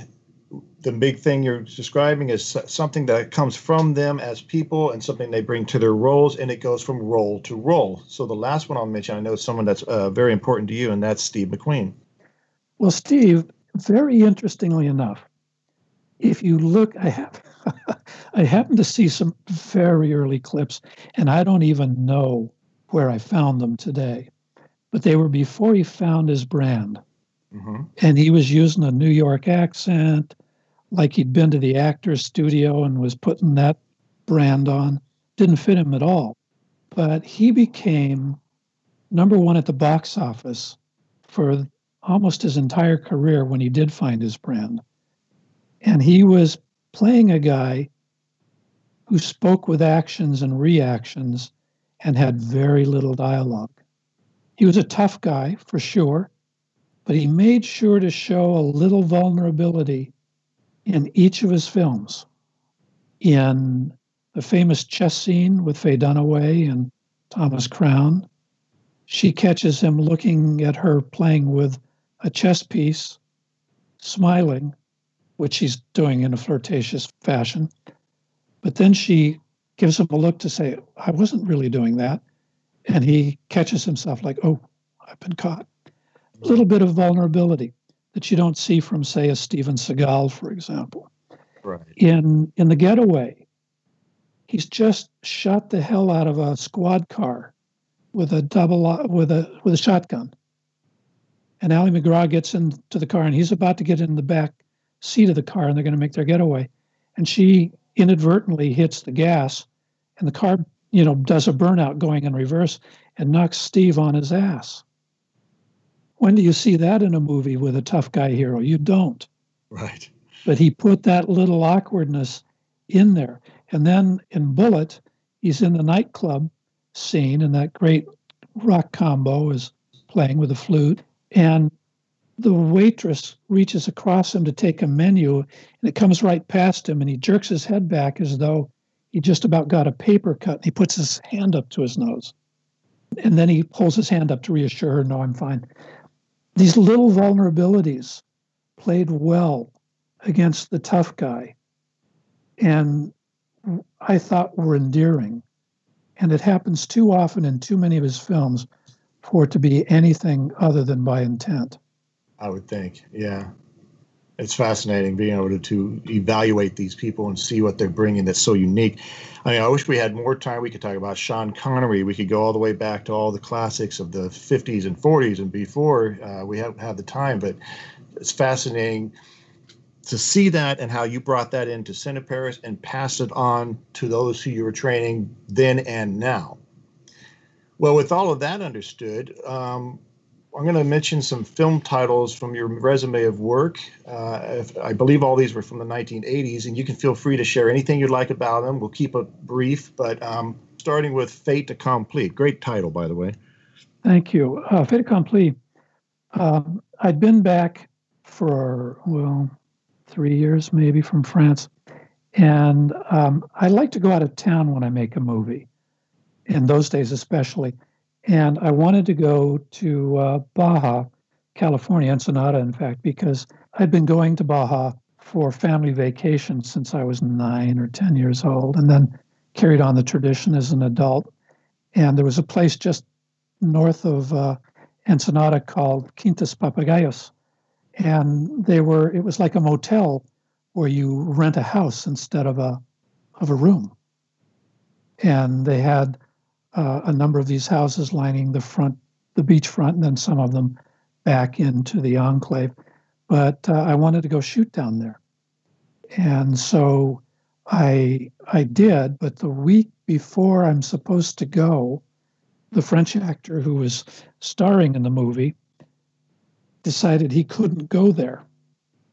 the big thing you're describing is something that comes from them as people and something they bring to their roles, and it goes from role to role. So the last one I'll mention, I know someone that's uh, very important to you, and that's Steve McQueen. Well, Steve, very interestingly enough, if you look, I have, I happen to see some very early clips, and I don't even know where I found them today, but they were before he found his brand, Mm-hmm. and he was using a New York accent, like he'd been to the actor's studio and was putting that brand on. didn't fit him at all. But he became number one at the box office for almost his entire career when he did find his brand. And he was playing a guy who spoke with actions and reactions and had very little dialogue. He was a tough guy for sure, but he made sure to show a little vulnerability in each of his films. In the famous chess scene with Faye Dunaway and Thomas Crown, she catches him looking at her playing with a chess piece, smiling, which she's doing in a flirtatious fashion. But then she gives him a look to say, I wasn't really doing that. And he catches himself like, oh, I've been caught. A little bit of vulnerability that you don't see from, say, a Steven Seagal, for example. Right. In in the getaway, he's just shot the hell out of a squad car with a double uh, with a with a shotgun. And Ali MacGraw gets into the car and he's about to get in the back seat of the car and they're going to make their getaway. And she inadvertently hits the gas and the car, you know, does a burnout going in reverse and knocks Steve on his ass. When do you see that in a movie with a tough guy hero? You don't. Right. But he put that little awkwardness in there. And then in Bullitt, he's in the nightclub scene, and that great rock combo is playing with the flute. And the waitress reaches across him to take a menu, and it comes right past him, and he jerks his head back as though he just about got a paper cut. And he puts his hand up to his nose. And then he pulls his hand up to reassure her, no, I'm fine. These little vulnerabilities played well against the tough guy. And I thought were endearing. And it happens too often in too many of his films for it to be anything other than by intent. I would think, yeah. It's fascinating being able to, to evaluate these people and see what they're bringing that's so unique. I mean, I wish we had more time. We could talk about Sean Connery. We could go all the way back to all the classics of the 50s and 40s and before. Uh, we haven't had the time, but it's fascinating to see that and how you brought that into Cineparis and passed it on to those who you were training then and now. Well, with all of that understood, um, I'm going to mention some film titles from your resume of work. Uh, if, I believe all these were from the 1980s, and you can feel free to share anything you'd like about them. We'll keep it brief, but um, starting with Fait Accompli. Great title, by the way. Thank you. Uh, Fait Accompli. Um, I'd been back for, well, three years maybe from France. And um, I like to go out of town when I make a movie, in those days especially. And I wanted to go to uh, Baja, California, Ensenada, in fact, because I'd been going to Baja for family vacation since I was nine or 10 years old, and then carried on the tradition as an adult. And there was a place just north of uh, Ensenada called Quintas Papagayos, and they were it was like a motel where you rent a house instead of a of a room and they had uh, a number of these houses lining the front the beach front and then some of them back into the enclave but uh, i wanted to go shoot down there and so i i did but the week before i'm supposed to go the french actor who was starring in the movie decided he couldn't go there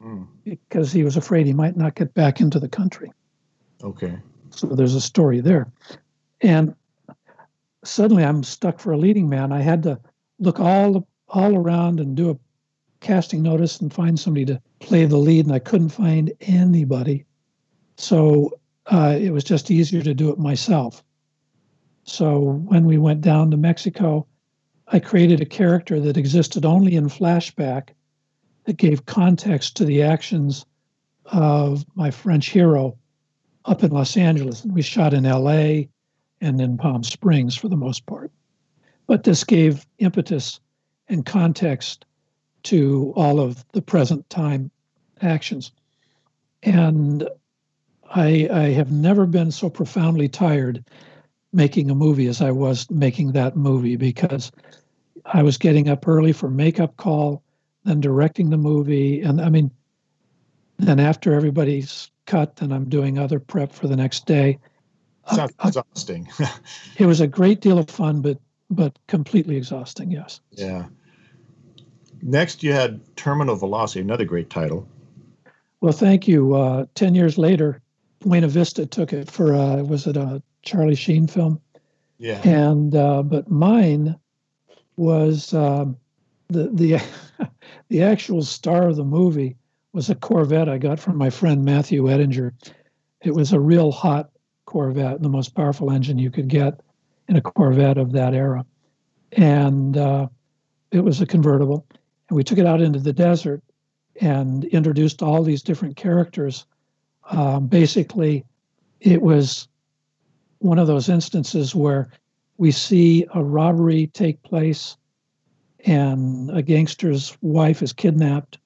mm. because he was afraid he might not get back into the country. Okay. So there's a story there. And suddenly I'm stuck for a leading man. I had to look all all around and do a casting notice and find somebody to play the lead, and I couldn't find anybody. So uh, it was just easier to do it myself. So when we went down to Mexico, I created a character that existed only in flashback that gave context to the actions of my French hero up in Los Angeles. And We shot in LA and in Palm Springs for the most part. But this gave impetus and context to all of the present time actions. And I, I have never been so profoundly tired making a movie as I was making that movie because I was getting up early for makeup call, then directing the movie, and I mean, then after everybody's cut, then I'm doing other prep for the next day. Sounds uh, exhausting. it was a great deal of fun, but but completely exhausting. Yes. Yeah. Next, you had Terminal Velocity, another great title. Well, thank you. Uh, Ten years later, Buena Vista took it for uh, was it a Charlie Sheen film? Yeah. And uh, but mine was um, the the the actual star of the movie was a Corvette I got from my friend Matthew Ettinger. It was a real hot Corvette, the most powerful engine you could get in a Corvette of that era, and uh, it was a convertible. And we took it out into the desert and introduced all these different characters. Um, basically, it was one of those instances where we see a robbery take place and a gangster's wife is kidnapped.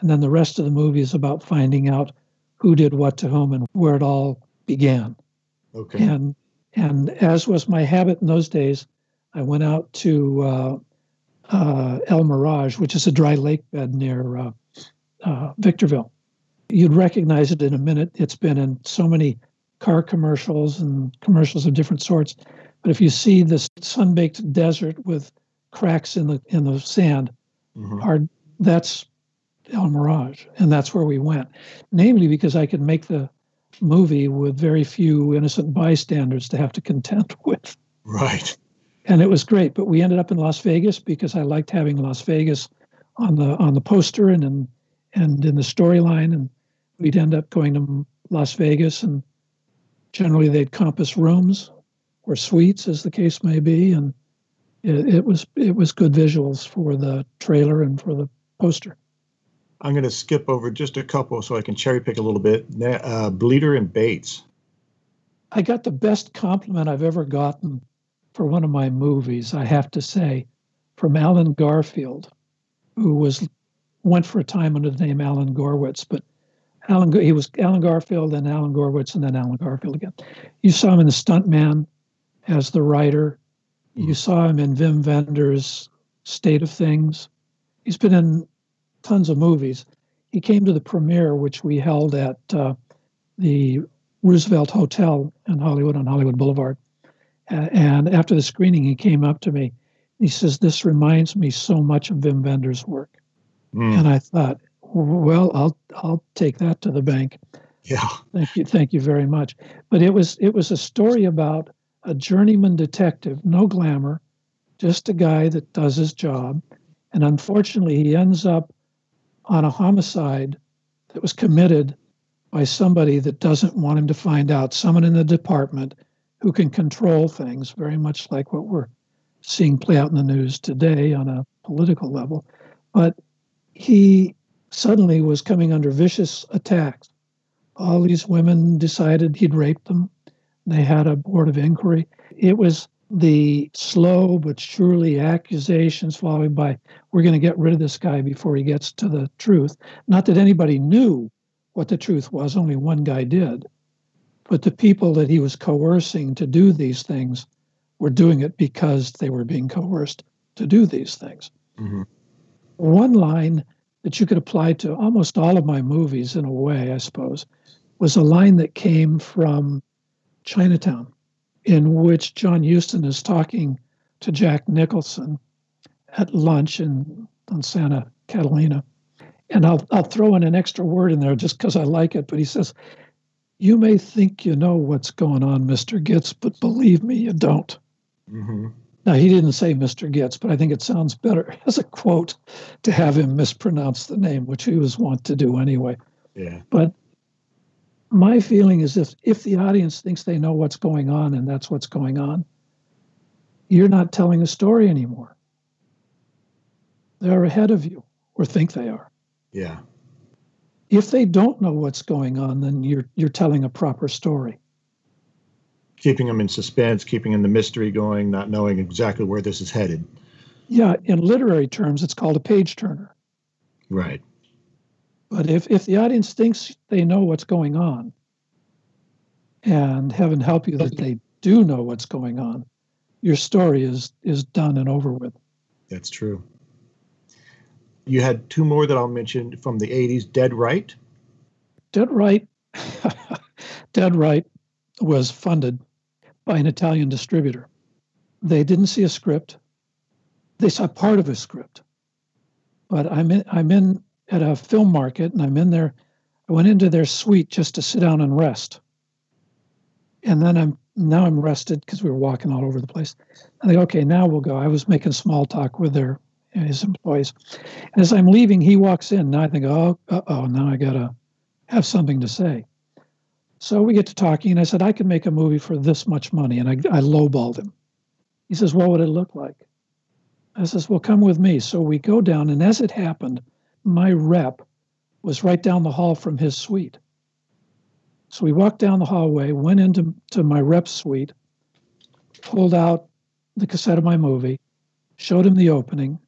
And then the rest of the movie is about finding out who did what to whom and where it all began. Okay. And and as was my habit in those days, I went out to uh, uh, El Mirage, which is a dry lake bed near uh, uh Victorville. You'd recognize it in a minute. It's been in so many car commercials and commercials of different sorts. But if you see this sun-baked desert with cracks in the in the sand, mm-hmm. are that's El Mirage, and that's where we went. Namely, because I could make the movie with very few innocent bystanders to have to contend with. Right. And it was great, but we ended up in Las Vegas because I liked having Las Vegas on the on the poster and in, and in the storyline, and we'd end up going to Las Vegas and generally they'd compass rooms or suites, as the case may be, and it, it was it was good visuals for the trailer and for the poster. I'm going to skip over just a couple so I can cherry pick a little bit. Uh, Bleeder and Bates. I got the best compliment I've ever gotten for one of my movies, I have to say, from Allen Garfield, who was went for a time under the name Allen Goorwitz, but Allen, he was Allen Garfield and Allen Goorwitz and then Allen Garfield again. You saw him in The Stuntman as the writer. You mm. saw him in Wim Wenders' State of Things. He's been in tons of movies. He came to the premiere, which we held at uh, the Roosevelt Hotel in Hollywood on Hollywood Boulevard. And after the screening, he came up to me. He says, "This reminds me so much of Wim Wenders' work." Mm. And I thought, well, I'll I'll take that to the bank. Yeah. Thank you, thank you very much. But it was it was a story about a journeyman detective, no glamour, just a guy that does his job, and unfortunately, he ends up on a homicide that was committed by somebody that doesn't want him to find out. Someone in the department who can control things, very much like what we're seeing play out in the news today on a political level. But he suddenly was coming under vicious attacks. All these women decided he'd raped them. They had a board of inquiry. It was the slow but surely accusations followed by, we're going to get rid of this guy before he gets to the truth. Not that anybody knew what the truth was, only one guy did. But the people that he was coercing to do these things were doing it because they were being coerced to do these things. Mm-hmm. One line that you could apply to almost all of my movies in a way, I suppose, was a line that came from Chinatown, in which John Huston is talking to Jack Nicholson at lunch in on Santa Catalina. And I'll I'll throw in an extra word in there just because I like it. But he says, "You may think you know what's going on, Mister Gitz, but believe me, you don't." Mm-hmm. Now, he didn't say Mr. Gitz, but I think it sounds better as a quote to have him mispronounce the name, which he was wont to do anyway. Yeah. But my feeling is if if the audience thinks they know what's going on and that's what's going on, you're not telling a story anymore. They're ahead of you, or think they are. Yeah. If they don't know what's going on, then you're you're telling a proper story keeping them in suspense, keeping in the mystery going, not knowing exactly where this is headed. Yeah, in literary terms, it's called a page turner. Right. But if, if the audience thinks they know what's going on, and heaven help you that they do know what's going on, your story is is done and over with. That's true. You had two more that I'll mention from the 80s Dead Right. Dead Right. Dead Right was funded by an Italian distributor. They didn't see a script. They saw part of a script. But I'm in, I'm in at a film market and I'm in there. I went into their suite just to sit down and rest. And then I'm now I'm rested because we were walking all over the place. I think, okay, now we'll go. I was making small talk with their his employees. And as I'm leaving, he walks in. Now I think, oh, oh, now I gotta have something to say. So we get to talking, and I said, I could make a movie for this much money. And I, I lowballed him. He says, What would it look like? I says, Well, come with me. So we go down, and as it happened, my rep was right down the hall from his suite. So we walked down the hallway, went into to my rep suite, pulled out the cassette of my movie, showed him the opening,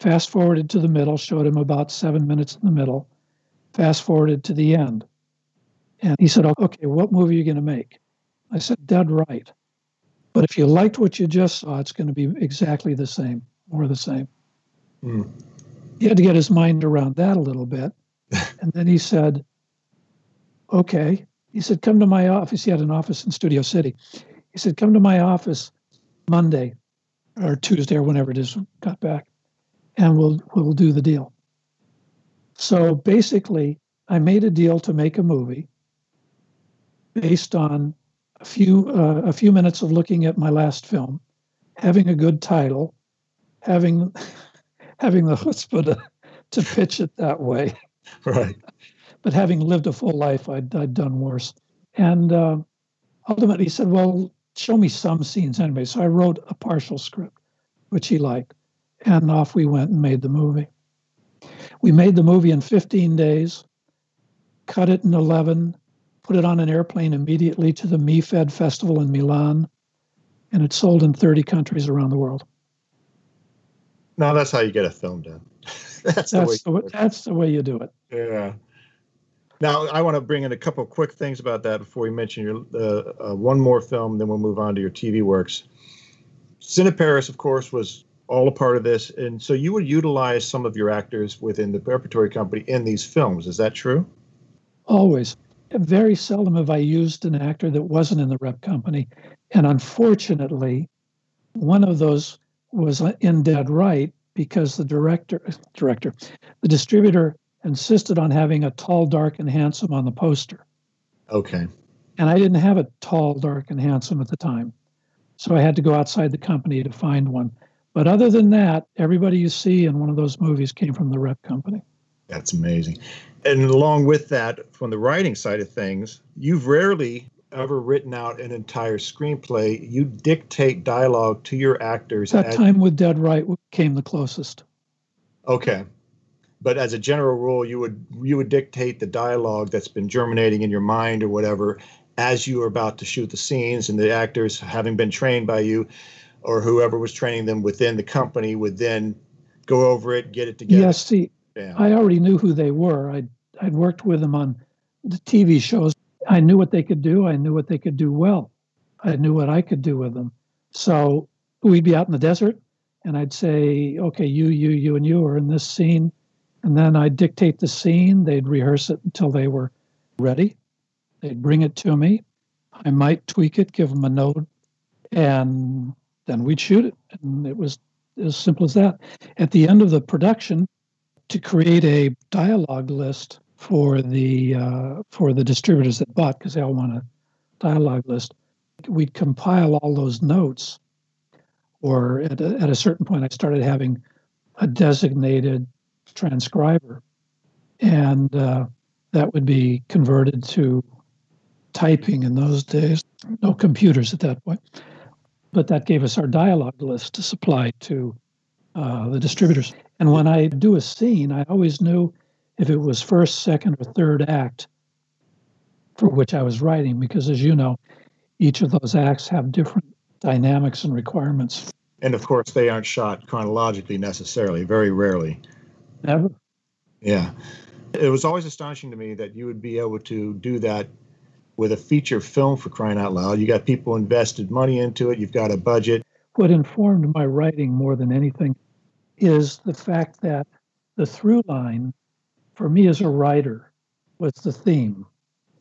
fast forwarded to the middle, showed him about seven minutes in the middle, fast forwarded to the end. And he said, Okay, what movie are you going to make? I said, Dead right. But if you liked what you just saw, it's going to be exactly the same or the same. Mm. He had to get his mind around that a little bit. and then he said, Okay. He said, Come to my office. He had an office in Studio City. He said, Come to my office Monday or Tuesday or whenever it is, got back, and we'll we'll do the deal. So basically, I made a deal to make a movie based on a few uh, a few minutes of looking at my last film, having a good title, having having the chutzpah to, to pitch it that way. Right. but having lived a full life, I'd, I'd done worse. And uh, ultimately, he said, "Well, show me some scenes anyway." So I wrote a partial script, which he liked, and off we went and made the movie. We made the movie in 15 days, cut it in 11, put it on an airplane immediately to the MIFED Festival in Milan, and it sold in 30 countries around the world. No, that's how you get a film done. that's, that's, the way, the, that's the way you do it. Yeah. Now, I want to bring in a couple quick things about that before we mention your uh, uh, one more film, then we'll move on to your TV works. Cineparis, of course, was all a part of this, and so you would utilize some of your actors within the repertory company in these films. Is that true? Always. Very seldom have I used an actor that wasn't in the rep company. And unfortunately, one of those was in Dead Right because the director, director, the distributor insisted on having a tall, dark, and handsome on the poster. Okay. And I didn't have a tall, dark, and handsome at the time. So I had to go outside the company to find one. But other than that, everybody you see in one of those movies came from the rep company. That's amazing and along with that, from the writing side of things, you've rarely ever written out an entire screenplay. You dictate dialogue to your actors. That time with Dead Right came the closest. Okay. But as a general rule, you would you would dictate the dialogue that's been germinating in your mind or whatever as you are about to shoot the scenes, and the actors, having been trained by you, or whoever was training them within the company, would then go over it, get it together. Yes, see, I already knew who they were. I'd I'd worked with them on the TV shows. I knew what they could do. I knew what they could do well. I knew what I could do with them. So we'd be out in the desert, and I'd say, "Okay, you, you, you, and you are in this scene," and then I'd dictate the scene. They'd rehearse it until they were ready. They'd bring it to me. I might tweak it, give them a note, and then we'd shoot it. And it was as simple as that. At the end of the production, to create a dialogue list for the uh, for the distributors that bought because they all want a dialogue list. We'd compile all those notes, or at a, at a certain point, I started having a designated transcriber, and uh, that would be converted to typing in those days. No computers at that point, but that gave us our dialogue list to supply to uh, the distributors. And when I do a scene, I always knew if it was first, second, or third act for which I was writing, because as you know, each of those acts have different dynamics and requirements. And of course, they aren't shot chronologically necessarily, very rarely. Never. Yeah. It was always astonishing to me that you would be able to do that with a feature film for crying out loud. You got people invested money into it, you've got a budget. What informed my writing more than anything is the fact that the through line for me as a writer was the theme.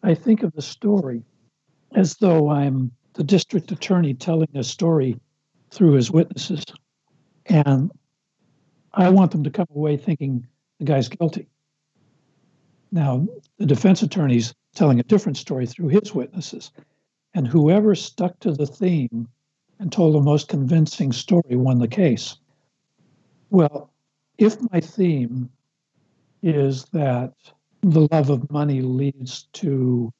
I think of the story as though I'm the district attorney telling a story through his witnesses. And I want them to come away thinking the guy's guilty. Now, the defense attorney's telling a different story through his witnesses. And whoever stuck to the theme and told the most convincing story won the case. Well, if my theme is that the love of money leads to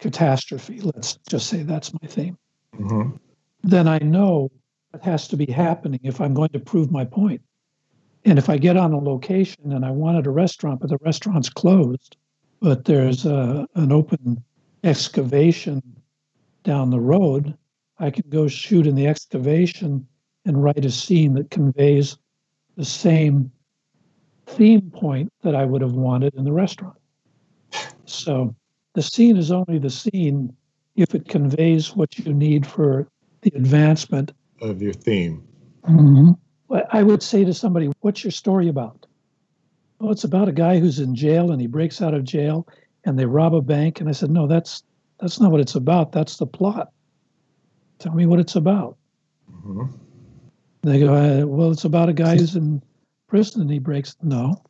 catastrophe, let's just say that's my theme, mm-hmm. then I know what has to be happening if I'm going to prove my point. And if I get on a location and I wanted a restaurant, but the restaurant's closed, but there's a, an open excavation down the road, I can go shoot in the excavation and write a scene that conveys the same theme point that I would have wanted in the restaurant. So the scene is only the scene if it conveys what you need for the advancement of your theme. Mm-hmm. I would say to somebody, What's your story about? Oh, it's about a guy who's in jail and he breaks out of jail and they rob a bank. And I said, No, that's that's not what it's about. That's the plot. Tell me what it's about. Mm-hmm. They go, uh, Well, it's about a guy who's in prison and he breaks. No.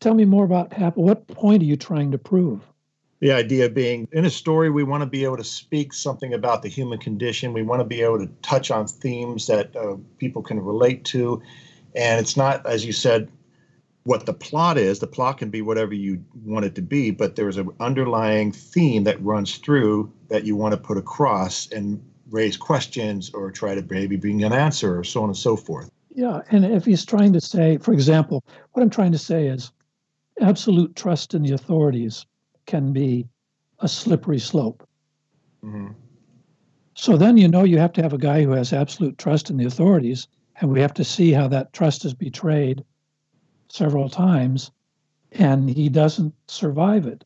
Tell me more about what point are you trying to prove? the idea being in a story we want to be able to speak something about the human condition we want to be able to touch on themes that uh, people can relate to and it's not as you said what the plot is the plot can be whatever you want it to be but there's an underlying theme that runs through that you want to put across and raise questions or try to maybe bring an answer or so on and so forth yeah and if he's trying to say for example what i'm trying to say is absolute trust in the authorities can be a slippery slope. Mm-hmm. So then you know you have to have a guy who has absolute trust in the authorities, and we have to see how that trust is betrayed several times, and he doesn't survive it.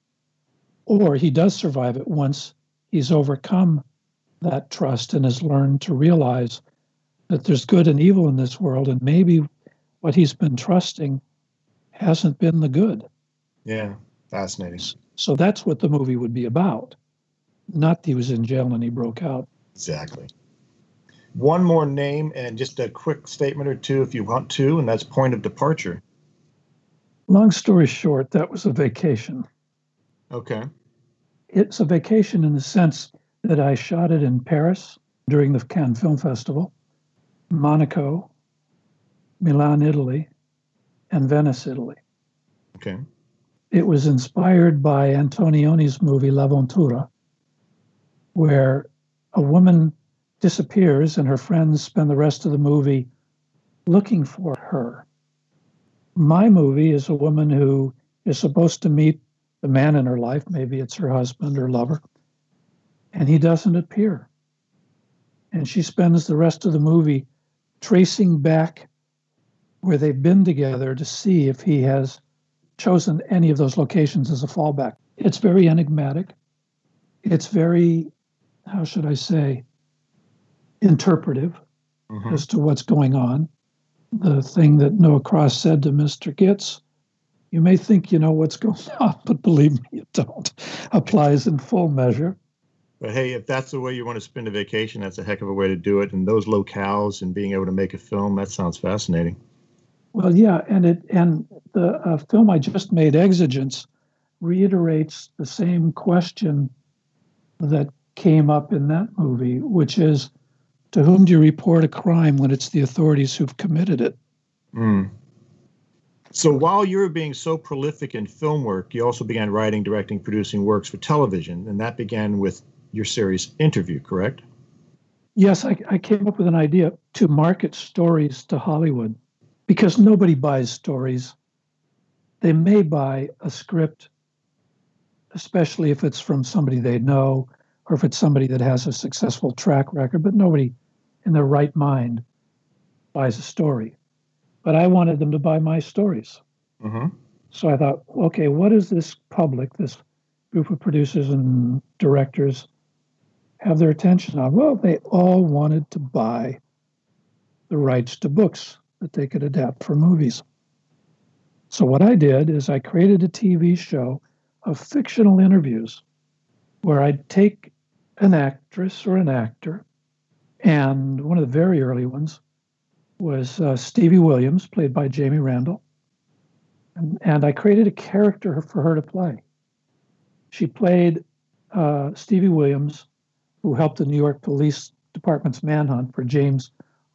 Or he does survive it once he's overcome that trust and has learned to realize that there's good and evil in this world, and maybe what he's been trusting hasn't been the good. Yeah, fascinating. So that's what the movie would be about. Not that he was in jail and he broke out. Exactly. One more name and just a quick statement or two if you want to, and that's point of departure. Long story short, that was a vacation. Okay. It's a vacation in the sense that I shot it in Paris during the Cannes Film Festival, Monaco, Milan, Italy, and Venice, Italy. Okay. It was inspired by Antonioni's movie L'Avventura, where a woman disappears and her friends spend the rest of the movie looking for her. My movie is a woman who is supposed to meet the man in her life, maybe it's her husband or lover, and he doesn't appear. And she spends the rest of the movie tracing back where they've been together to see if he has chosen any of those locations as a fallback. It's very enigmatic. It's very, how should I say, interpretive mm-hmm. as to what's going on. The thing that Noah Cross said to Mr. Gitz, you may think you know what's going on, but believe me, you don't, applies in full measure. But hey, if that's the way you want to spend a vacation, that's a heck of a way to do it. And those locales and being able to make a film, that sounds fascinating. Well, yeah, and it and the uh, film I just made, Exigence, reiterates the same question that came up in that movie, which is, to whom do you report a crime when it's the authorities who've committed it? Mm. So while you were being so prolific in film work, you also began writing, directing, producing works for television, and that began with your series Interview, correct? Yes, I, I came up with an idea to market stories to Hollywood because nobody buys stories. They may buy a script, especially if it's from somebody they know or if it's somebody that has a successful track record, but nobody in their right mind buys a story. But I wanted them to buy my stories. Mm-hmm. So I thought, okay, what is this public, this group of producers and directors have their attention on? Well, they all wanted to buy the rights to books that they could adapt for movies. So, what I did is I created a TV show of fictional interviews where I'd take an actress or an actor. And one of the very early ones was uh, Stevie Williams, played by Jamie Randall. And, and, I created a character for her to play. She played uh, Stevie Williams, who helped the New York Police Department's manhunt for James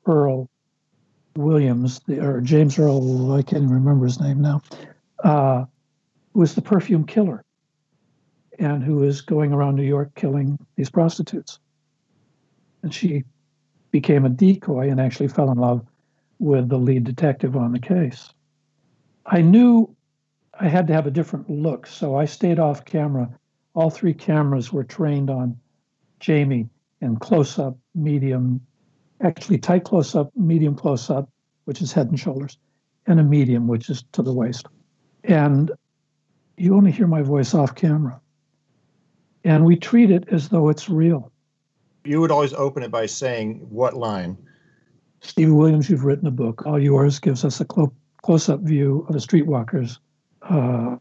Earl Williams, the, or James Earl, I can't even remember his name now, uh, was the perfume killer and who was going around New York killing these prostitutes. And she became a decoy and actually fell in love with the lead detective on the case. I knew I had to have a different look, so I stayed off camera. All three cameras were trained on Jamie in close up, medium, actually tight close up, medium close up, which is head and shoulders, and a medium, which is to the waist. And you only hear my voice off camera. And we treat it as though it's real. You would always open it by saying, What line? Steve Williams, you've written a book. All Yours gives us a clo- close up view of the streetwalkers uh,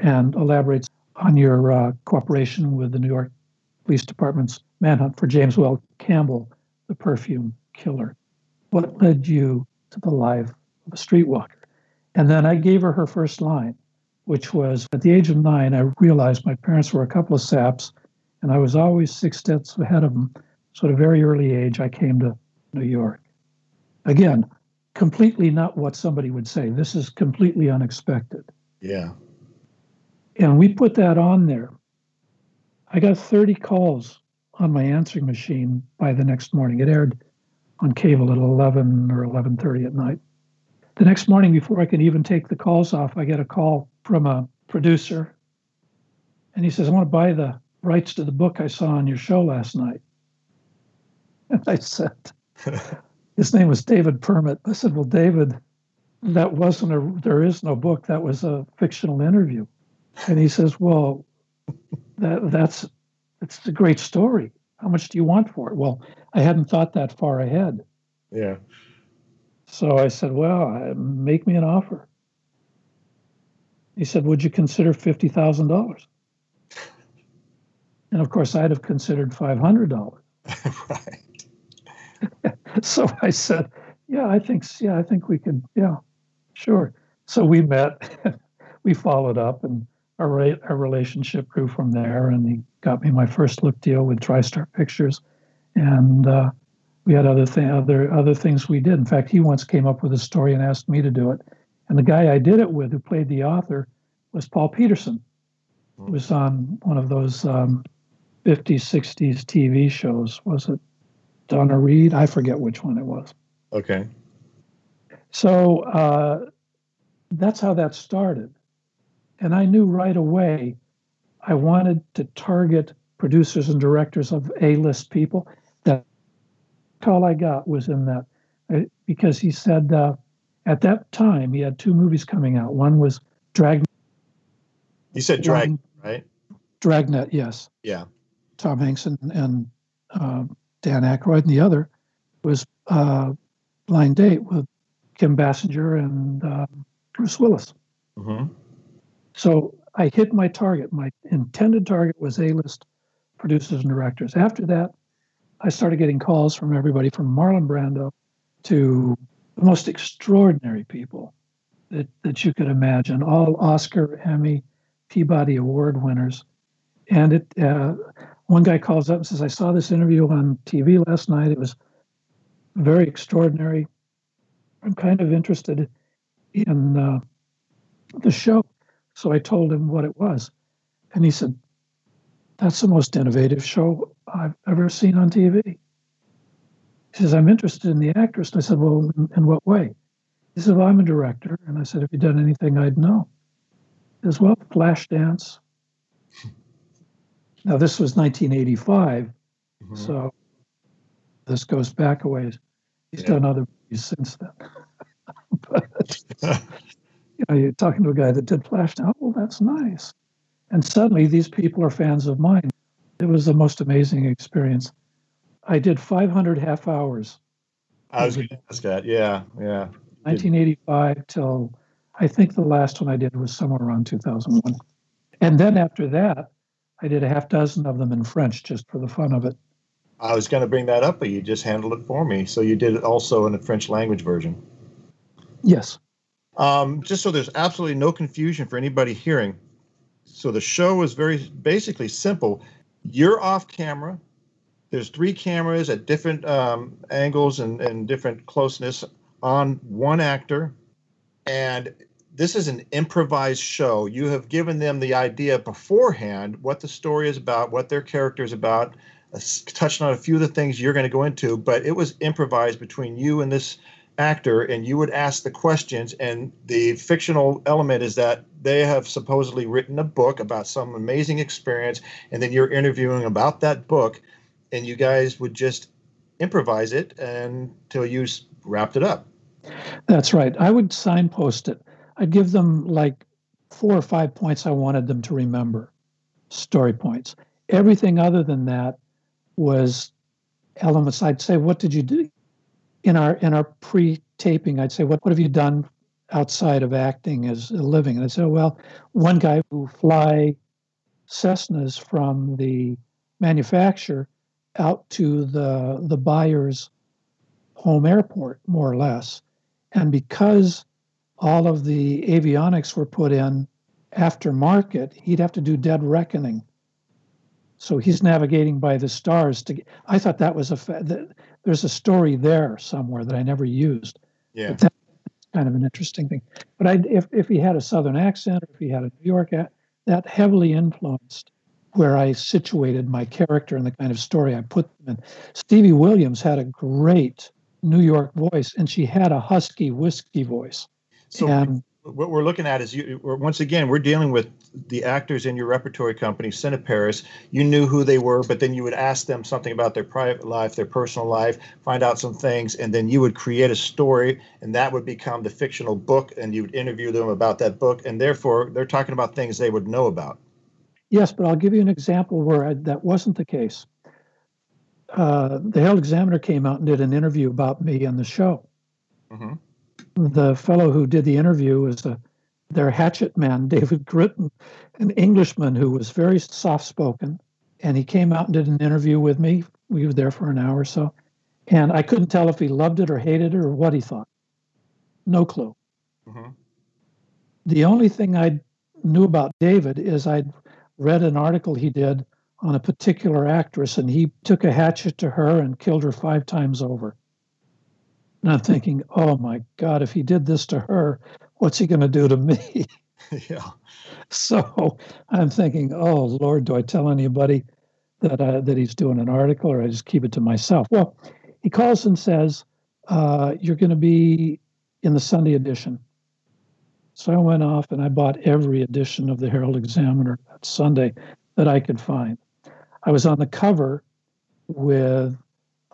and elaborates on your uh, cooperation with the New York Police Department's manhunt for James Weld Campbell, the perfume killer. What led you to the life of a streetwalker? And then I gave her her first line, which was at the age of nine, I realized my parents were a couple of saps, and I was always six steps ahead of them. So at a very early age, I came to New York. Again, completely not what somebody would say. This is completely unexpected. Yeah. And we put that on there. I got 30 calls on my answering machine by the next morning. It aired on cable at 11 or 11:30 at night. The next morning, before I could even take the calls off, I get a call from a producer, and he says, "I want to buy the rights to the book I saw on your show last night." And I said, his name was David Permut. I said, "Well, David, that wasn't a. There is no book. That was a fictional interview." And he says, "Well, that that's it's a great story. How much do you want for it?" Well, I hadn't thought that far ahead. Yeah. So I said, "Well, make me an offer." He said, "Would you consider fifty thousand dollars?" And of course, I'd have considered five hundred dollars. right. so I said, "Yeah, I think yeah, I think we could. Yeah, sure." So we met, we followed up, and our our relationship grew from there. And he got me my first look deal with TriStar Pictures, and uh, we had other thing, other other things we did. In fact, he once came up with a story and asked me to do it. And the guy I did it with, who played the author, was Paul Petersen. He was on one of those um, 50s, 60s TV shows. Was it Donna Reed. I forget which one it was. Okay. So uh, that's how that started. And I knew right away I wanted to target producers and directors of A list people. That all I got was in that uh, because he said uh, at that time he had two movies coming out. One was Dragnet. You said Drag, right? Dragnet, yes. Yeah. Tom Hanks and, and uh, Dan Aykroyd, and the other was uh, Blind Date with Kim Basinger and uh, Bruce Willis. Mm-hmm. So I hit my target. My intended target was A-list producers and directors. After that, I started getting calls from everybody from Marlon Brando to the most extraordinary people that, that you could imagine, all Oscar, Emmy, Peabody Award winners. And it, uh, one guy calls up and says, I saw this interview on TV last night. It was very extraordinary. I'm kind of interested in uh, the show. So I told him what it was. And he said, That's the most innovative show I've ever seen on TV. He says, I'm interested in the actress. And I said, Well, in, in what way? He said, Well, I'm a director. And I said, Have you done anything I'd know? He says, Well, Flashdance, now, this was 1985, mm-hmm. so this goes back a ways. He's yeah. done other movies since then. but, you know, you're talking to a guy that did Flash now. Oh, well, that's nice. And suddenly, these people are fans of mine. It was the most amazing experience. I did 500 half hours. I was going to ask that. Yeah, yeah. 1985 till I think the last one I did was somewhere around 2001. And then after that, I did a half dozen of them in French just for the fun of it. I was going to bring that up, but you just handled it for me. So you did it also in a French language version. Yes. Um, just so there's absolutely no confusion for anybody hearing. So the show is very basically simple. You're off camera. There's three cameras at different um, angles and, and different closeness on one actor. And this is an improvised show. You have given them the idea beforehand what the story is about, what their character is about, uh, touched on a few of the things you're going to go into, but it was improvised between you and this actor, and you would ask the questions. And the fictional element is that they have supposedly written a book about some amazing experience, and then you're interviewing about that book, and you guys would just improvise it until you wrapped it up. That's right. I would signpost it. I'd give them like four or five points I wanted them to remember, story points. Everything other than that was elements. I'd say, "What did you do in our in our pre-taping?" I'd say, "What what have you done outside of acting as a living?" And I'd say, "Well, one guy who fly Cessnas from the manufacturer out to the the buyer's home airport, more or less, and because all of the avionics were put in aftermarket, he'd have to do dead reckoning so he's navigating by the stars to. I thought that was a. That, there's a story there somewhere that I never used. Yeah. But that's kind of an interesting thing. But I, if if he had a southern accent, or if he had a New York, that heavily influenced where I situated my character and the kind of story I put them in. Stevie Williams had a great New York voice, and she had a husky whiskey voice. So and what we're looking at is you once again we're dealing with the actors in your repertory company Cineparis. You knew who they were, but then you would ask them something about their private life, their personal life, find out some things, and then you would create a story, and that would become the fictional book, and you would interview them about that book, and therefore they're talking about things they would know about. Yes, but I'll give you an example where I, that wasn't the case. Uh, the Herald Examiner came out and did an interview about me on the show. Mm-hmm the fellow who did the interview was a, their hatchet man, David Gritten, an Englishman who was very soft spoken. And he came out and did an interview with me. We were there for an hour or so. And I couldn't tell if he loved it or hated it or what he thought. No clue. Mm-hmm. The only thing I knew about David is I'd read an article he did on a particular actress, and he took a hatchet to her and killed her five times over. And I'm thinking, oh my God, if he did this to her, what's he going to do to me? yeah. So I'm thinking, oh Lord, do I tell anybody that uh, that he's doing an article, or I just keep it to myself? Well, he calls and says, uh, "You're going to be in the Sunday edition." So I went off and I bought every edition of the Herald Examiner that Sunday that I could find. I was on the cover with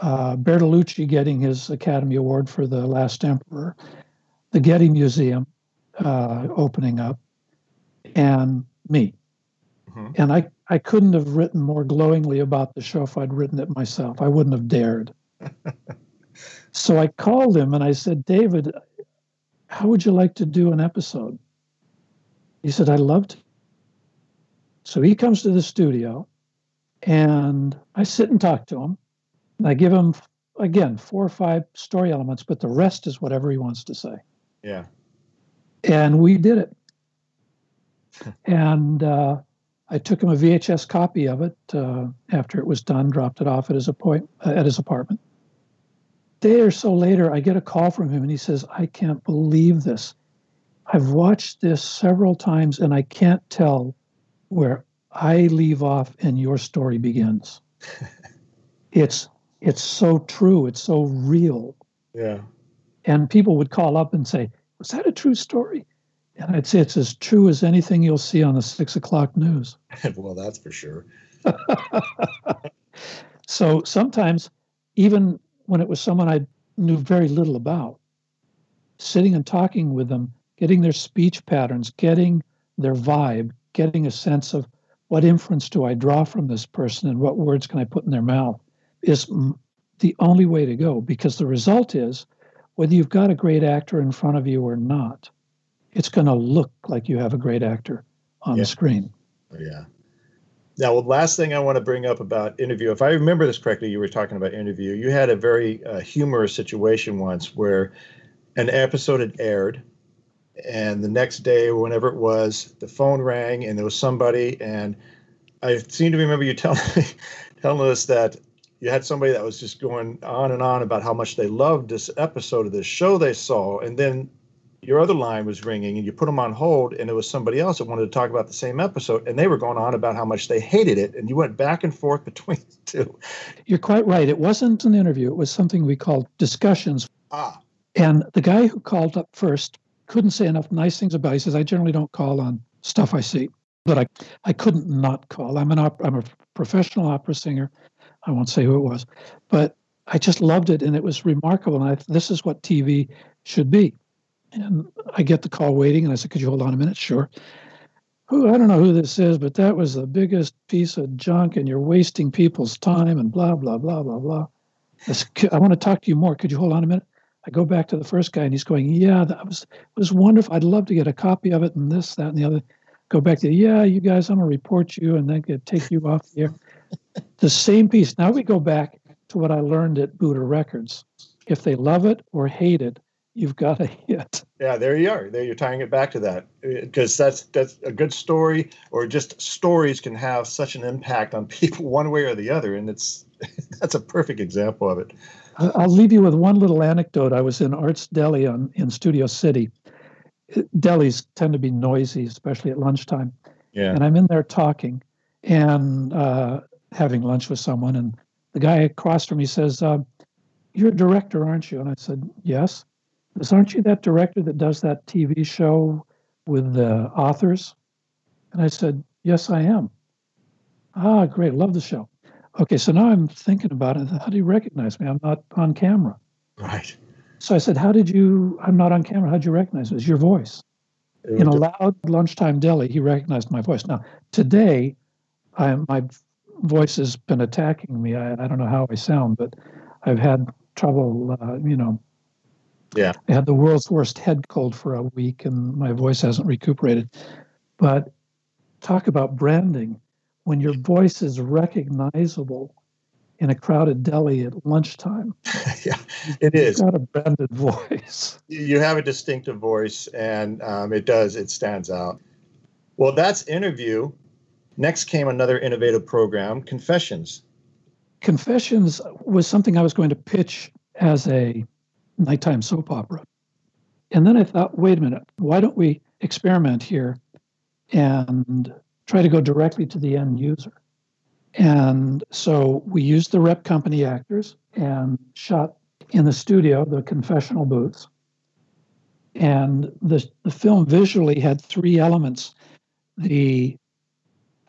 uh, Bertolucci getting his Academy Award for The Last Emperor, the Getty Museum uh, opening up, and me. Mm-hmm. And I, I couldn't have written more glowingly about the show if I'd written it myself. I wouldn't have dared. so I called him and I said, David, how would you like to do an episode? He said, I'd love to. So he comes to the studio and I sit and talk to him. I give him again four or five story elements, but the rest is whatever he wants to say. Yeah. And we did it. and uh, I took him a VHS copy of it uh, after it was done, dropped it off at his appoint uh, at his apartment. A day or so later, I get a call from him, and he says, "I can't believe this. I've watched this several times, and I can't tell where I leave off and your story begins. it's it's so true. It's so real. Yeah. And people would call up and say, Was that a true story? And I'd say it's as true as anything you'll see on the six o'clock news. well, that's for sure. so sometimes, even when it was someone I knew very little about, sitting and talking with them, getting their speech patterns, getting their vibe, getting a sense of what inference do I draw from this person and what words can I put in their mouth is the only way to go because the result is whether you've got a great actor in front of you or not, it's going to look like you have a great actor on yeah. the screen. Yeah. Now, the last thing I want to bring up about interview, if I remember this correctly, you were talking about interview. You had a very uh, humorous situation once where an episode had aired, and the next day or whenever it was, the phone rang and there was somebody, and I seem to remember you telling telling us that you had somebody that was just going on and on about how much they loved this episode of this show they saw, and then your other line was ringing and you put them on hold and it was somebody else that wanted to talk about the same episode and they were going on about how much they hated it and you went back and forth between the two. You're quite right. It wasn't an interview. It was something we called discussions. Ah. And the guy who called up first couldn't say enough nice things about it. he says i generally don't call on stuff i see but i i couldn't not call. I'm an op- i'm a professional opera singer i won't say who it was but i just loved it and it was remarkable and I, this is what tv should be and I get the call waiting, and I said, Could you hold on a minute? Sure. Who I don't know who this is, but that was the biggest piece of junk, and you're wasting people's time and blah, blah, blah, blah, blah. I, want to talk to you more. Could you hold on a minute? I go back to the first guy, and he's going, Yeah, that was was wonderful. I'd love to get a copy of it, and this, that, and the other. Go back to, Yeah, you guys, I'm going to report you, and then get, take you off the air. The same piece. Now we go back to what I learned at Buddah Records. If they love it or hate it, you've got a hit. Yeah, there you are. There you're tying it back to that because that's that's a good story, or just stories can have such an impact on people one way or the other, and it's that's a perfect example of it. I'll leave you with one little anecdote. I was in Arts Deli on in Studio City. Delis tend to be noisy, especially at lunchtime. Yeah. And I'm in there talking and uh, having lunch with someone, and the guy across from me says, uh, "You're a director, aren't you?" And I said, "Yes." Says, aren't you that director that does that TV show with the authors? And I said, Yes, I am. Ah, great. Love the show. Okay, so now I'm thinking about it. How do you recognize me? I'm not on camera. Right. So I said, How did you? I'm not on camera. How'd you recognize me? It's your voice. In a loud lunchtime deli, he recognized my voice. Now, today, I, am my voice has been attacking me. I, I don't know how I sound, but I've had trouble, uh, you know, yeah. I had the world's worst head cold for a week and my voice hasn't recuperated. But talk about branding. When your voice is recognizable in a crowded deli at lunchtime. yeah, it is. Got a branded voice. You have a distinctive voice, and um, it does, it stands out. Well, that's interview. Next came another innovative program, Confessions. Confessions was something I was going to pitch as a nighttime soap opera. And then I thought, wait a minute, why don't we experiment here and try to go directly to the end user? And so we used the rep company actors and shot in the studio the confessional booths. And the, the film visually had three elements the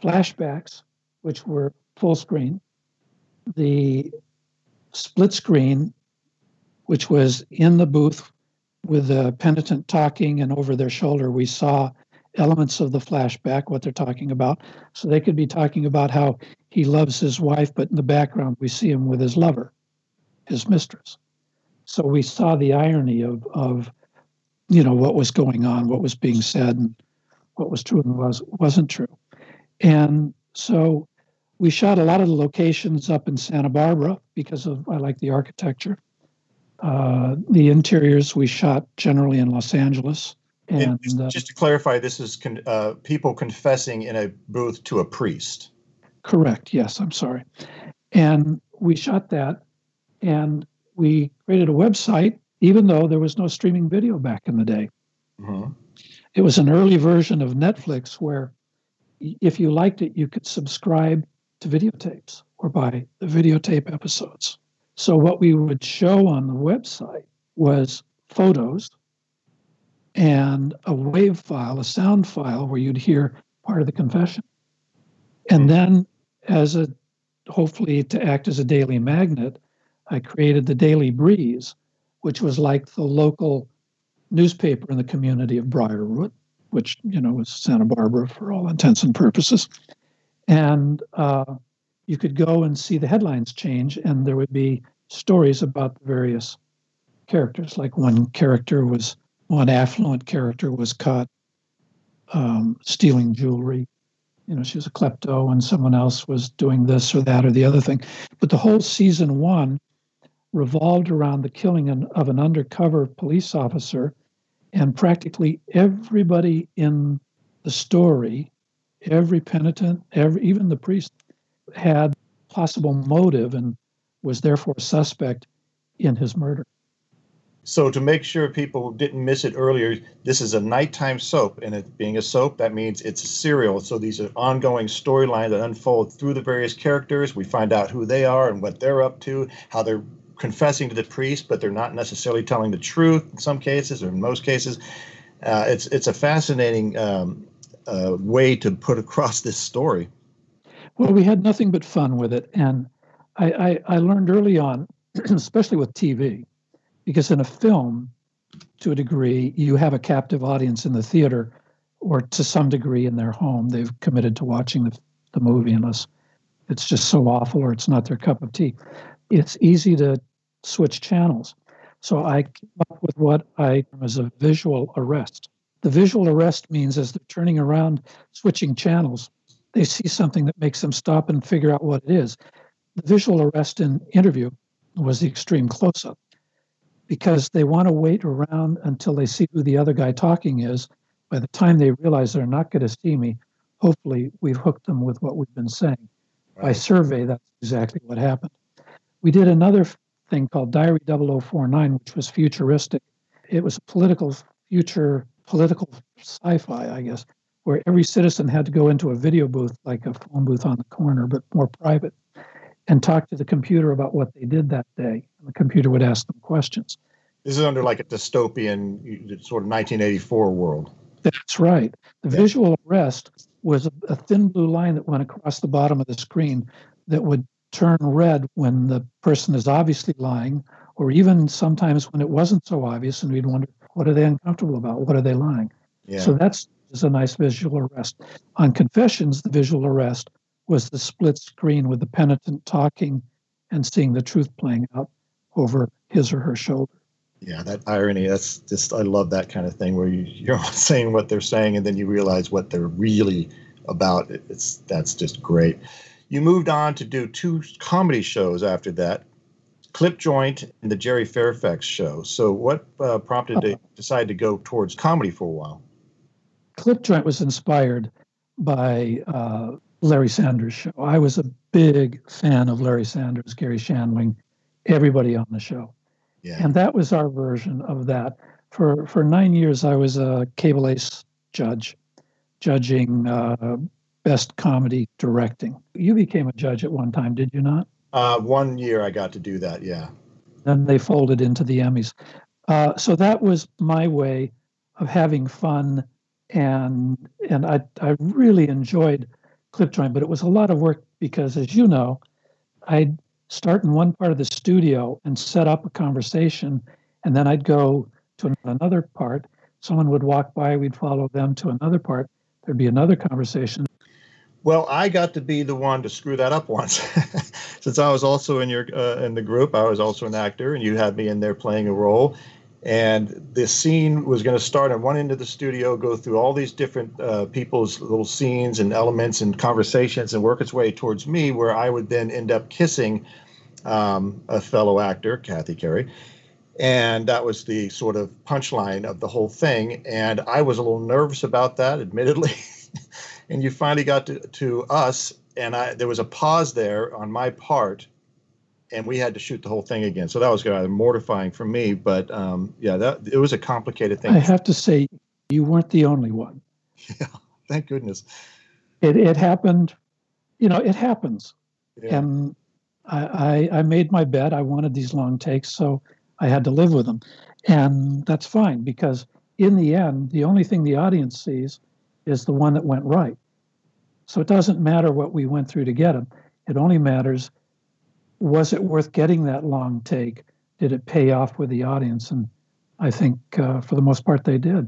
flashbacks, which were full screen, the split screen which was in the booth with the penitent talking, and over their shoulder, we saw elements of the flashback, what they're talking about. So they could be talking about how he loves his wife, but in the background, we see him with his lover, his mistress. So we saw the irony of, of you know, what was going on, what was being said, and what was true and was, wasn't true. And so we shot a lot of the locations up in Santa Barbara because of I like the architecture. Uh, the interiors we shot generally in Los Angeles. And, and just, uh, just, to clarify, this is con- uh, people confessing in a booth to a priest. Correct. Yes, I'm sorry. And we shot that, and we created a website, even though there was no streaming video back in the day. Mm-hmm. It was an early version of Netflix where, if you liked it, you could subscribe to videotapes or buy the videotape episodes. So, what we would show on the website was photos and a wave file, a sound file where you'd hear part of the confession. And then, as a hopefully to act as a daily magnet, I created the Daily Breeze, which was like the local newspaper in the community of Briarwood, which you know was Santa Barbara for all intents and purposes. And uh, you could go and see the headlines change, and there would be stories about the various characters. Like one character was, one affluent character was caught um, stealing jewelry. you know, she was a klepto and someone else was doing this or that or the other thing. But the whole season one revolved around the killing of an undercover police officer. And practically everybody in the story, every penitent, every, even the priest, had possible motive and was therefore suspect in his murder. So to make sure people didn't miss it earlier, this is a nighttime soap, and it being a soap, that means it's a serial. So these are ongoing storylines that unfold through the various characters. We find out who they are and what they're up to, how they're confessing to the priest, but they're not necessarily telling the truth in some cases or in most cases. Uh, it's it's a fascinating um, uh, way to put across this story. Well, we had nothing but fun with it, and I, I, I learned early on, especially with TV, because in a film, to a degree, you have a captive audience in the theater, or to some degree in their home. They've committed to watching the, the movie unless it's just so awful or it's not their cup of tea. It's easy to switch channels. So I came up with what I as a visual arrest. The visual arrest means as they're turning around, switching channels, they see something that makes them stop and figure out what it is. The visual arrest in interview was the extreme close up because they want to wait around until they see who the other guy talking is. By the time they realize they're not going to see me, hopefully we've hooked them with what we've been saying. Right. By survey, that's exactly what happened. We did another thing called Diary 0049, which was futuristic. It was a political future, political sci fi, I guess, where every citizen had to go into a video booth, like a phone booth on the corner, but more private and talk to the computer about what they did that day. And the computer would ask them questions. This is under like a dystopian sort of 1984 world. That's right. The yeah. visual arrest was a, a thin blue line that went across the bottom of the screen that would turn red when the person is obviously lying, or even sometimes when it wasn't so obvious, and we'd wonder, what are they uncomfortable about? What are they lying? Yeah. So that's is a nice visual arrest. On confessions, the visual arrest was the split screen with the penitent talking and seeing the truth playing out over his or her shoulder. Yeah, that irony. That's just I love that kind of thing where you, you're saying what they're saying and then you realize what they're really about. It's that's just great. You moved on to do two comedy shows after that, Clip Joint and the Jerry Fairfax show. So, what uh, prompted to decide to go towards comedy for a while? Clip Joint was inspired by uh, Larry Sanders show. I was a big fan of Larry Sanders, Garry Shandling, everybody on the show. Yeah. And that was our version of that. For for nine years, I was a CableACE judge, judging uh, best comedy directing. You became a judge at one time, did you not? Uh, one year I got to do that. Yeah. Then they folded into the Emmys. Uh, so that was my way of having fun, and and I I really enjoyed clip joint, but it was a lot of work because, as you know, I'd start in one part of the studio and set up a conversation, and then I'd go to another part. Someone would walk by, we'd follow them to another part. There'd be another conversation. Well, I got to be the one to screw that up once, since I was also in your uh, in the group. I was also an actor, and you had me in there playing a role and this scene was going to start at one end of the studio, go through all these different uh, people's little scenes and elements and conversations, and work its way towards me, where I would then end up kissing um, a fellow actor, Kathy Carey. And that was the sort of punchline of the whole thing. And I was a little nervous about that, admittedly. and you finally got to, to us, and I, there was a pause there on my part and we had to shoot the whole thing again. So that was kind of mortifying for me. But um, yeah, that it was a complicated thing. I have to say, you weren't the only one. Yeah, thank goodness. It it happened, you know, it happens, yeah. and I, I I made my bet. I wanted these long takes, so I had to live with them, and that's fine because in the end, the only thing the audience sees is the one that went right. So it doesn't matter what we went through to get them. It only matters was it worth getting that long take? Did it pay off with the audience? And I think uh, for the most part they did.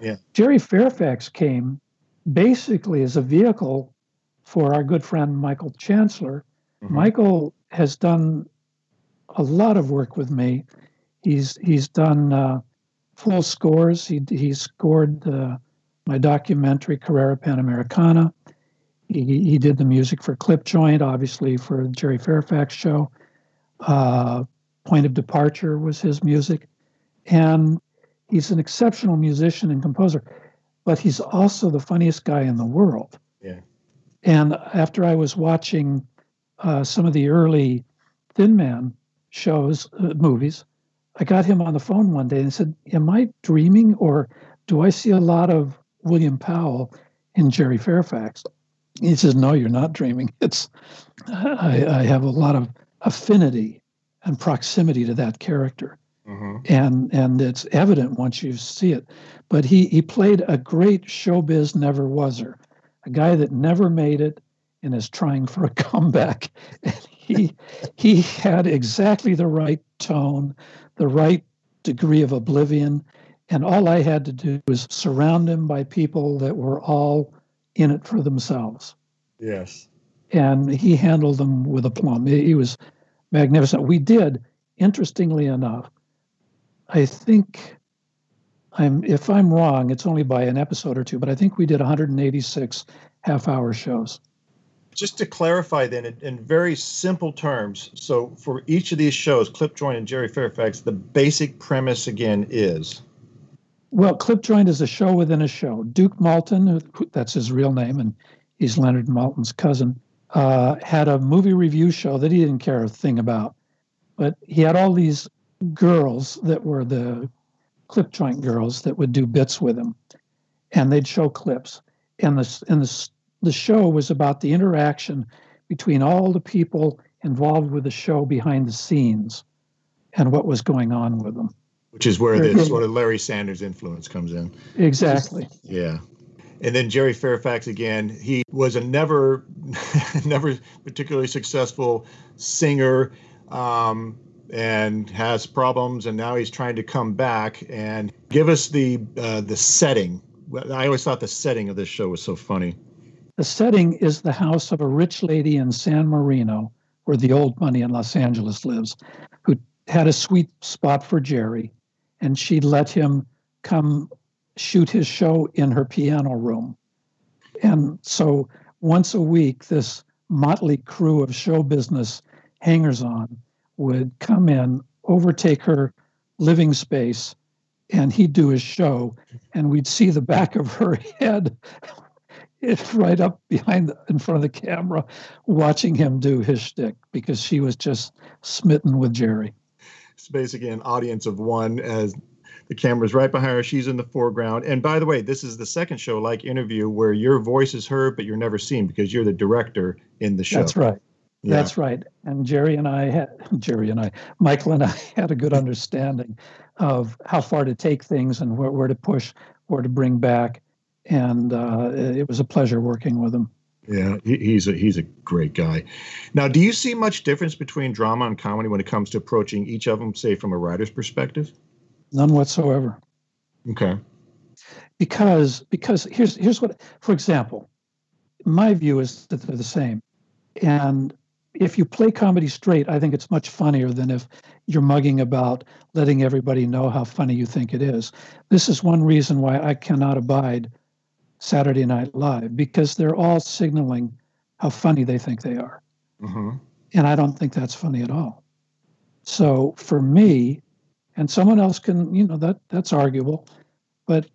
Yeah. Jerry Fairfax came basically as a vehicle for our good friend Michael Chancellor. Mm-hmm. Michael has done a lot of work with me. He's he's done uh, full scores. He he scored uh, my documentary Carrera Panamericana. He, he did the music for Clip Joint, obviously for the Jerry Fairfax show. Uh, Point of Departure was his music. And he's an exceptional musician and composer, but he's also the funniest guy in the world. Yeah. And after I was watching uh, some of the early Thin Man shows, uh, movies, I got him on the phone one day and said, Am I dreaming or do I see a lot of William Powell in Jerry Fairfax? He says, No, you're not dreaming. It's I, I have a lot of affinity and proximity to that character. Mm-hmm. And and it's evident once you see it. But he he played a great showbiz never waser, a guy that never made it and is trying for a comeback. And he he had exactly the right tone, the right degree of oblivion. And all I had to do was surround him by people that were all in it for themselves. Yes. And he handled them with aplomb. He was magnificent. We did, interestingly enough, I think I'm if I'm wrong, it's only by an episode or two, but I think we did 186 half hour shows just to clarify then in, in, very simple terms so for each of these shows clip joint and jerry fairfax the basic premise again is well clip joint is a show within a show. Duke Maltin that's his real name and he's Leonard Maltin's cousin uh, had a movie review show that he didn't care a thing about. But he had all these girls that were the clip joint girls that would do bits with him and they'd show clips. And the and the the show was about the interaction between all the people involved with the show behind the scenes and what was going on with them. Which is where the sort of Larry Sanders influence comes in. Exactly. Yeah. And then Jerry Fairfax again, he was a never, never particularly successful singer, um, and has problems. And now he's trying to come back and give us the uh, the setting. I always thought the setting of this show was so funny. The setting is the house of a rich lady in San Marino, where the old money in Los Angeles lives, who had a sweet spot for Jerry, and she let him come shoot his show in her piano room. And so once a week, this motley crew of show business hangers on would come in, overtake her living space, and he'd do his show, and we'd see the back of her head right up behind the, in front of the camera watching him do his shtick because she was just smitten with Jerry. It's basically an audience of one as the camera's right behind her. She's in the foreground. And by the way, this is the second show like interview where your voice is heard, but you're never seen because you're the director in the show. That's right. Yeah. That's right. And Jerry and I had Jerry and I, Michael and I had a good understanding of how far to take things and where, where to push, where to bring back and uh, it was a pleasure working with him. Yeah, he's a he's a great guy. Now, do you see much difference between drama and comedy when it comes to approaching each of them, say from a writer's perspective? None whatsoever. Okay. Because because here's here's what for example, my view is that they're the same, and if you play comedy straight, I think it's much funnier than if you're mugging about letting everybody know how funny you think it is. This is one reason why I cannot abide Saturday Night Live because they're all signaling how funny they think they are. Mm-hmm. And I don't think that's funny at all. So for me, and someone else can, you know, that that's arguable, but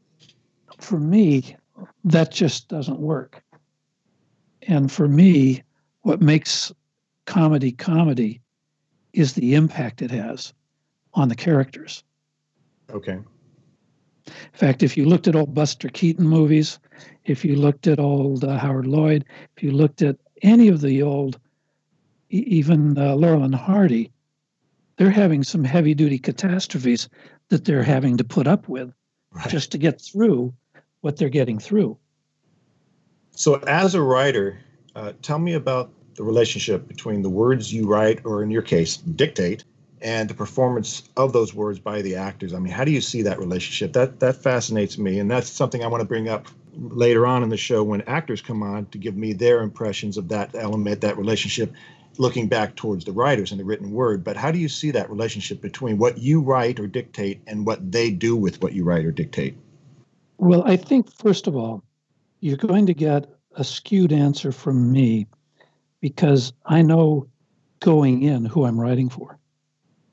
for me, that just doesn't work. And for me, what makes comedy comedy is the impact it has on the characters. Okay. In fact, if you looked at old Buster Keaton movies, if you looked at old uh, Harold Lloyd, if you looked at any of the old, even uh, Laurel and Hardy, they're having some heavy duty catastrophes that they're having to put up with right. just to get through what they're getting through. So, as a writer, uh, tell me about the relationship between the words you write, or in your case, dictate, and the performance of those words by the actors. I mean, how do you see that relationship? That that fascinates me, and that's something I want to bring up later on in the show when actors come on to give me their impressions of that element, that relationship, looking back towards the writers and the written word. But how do you see that relationship between what you write or dictate and what they do with what you write or dictate? Well, I think first of all, you're going to get a skewed answer from me because I know going in who I'm writing for.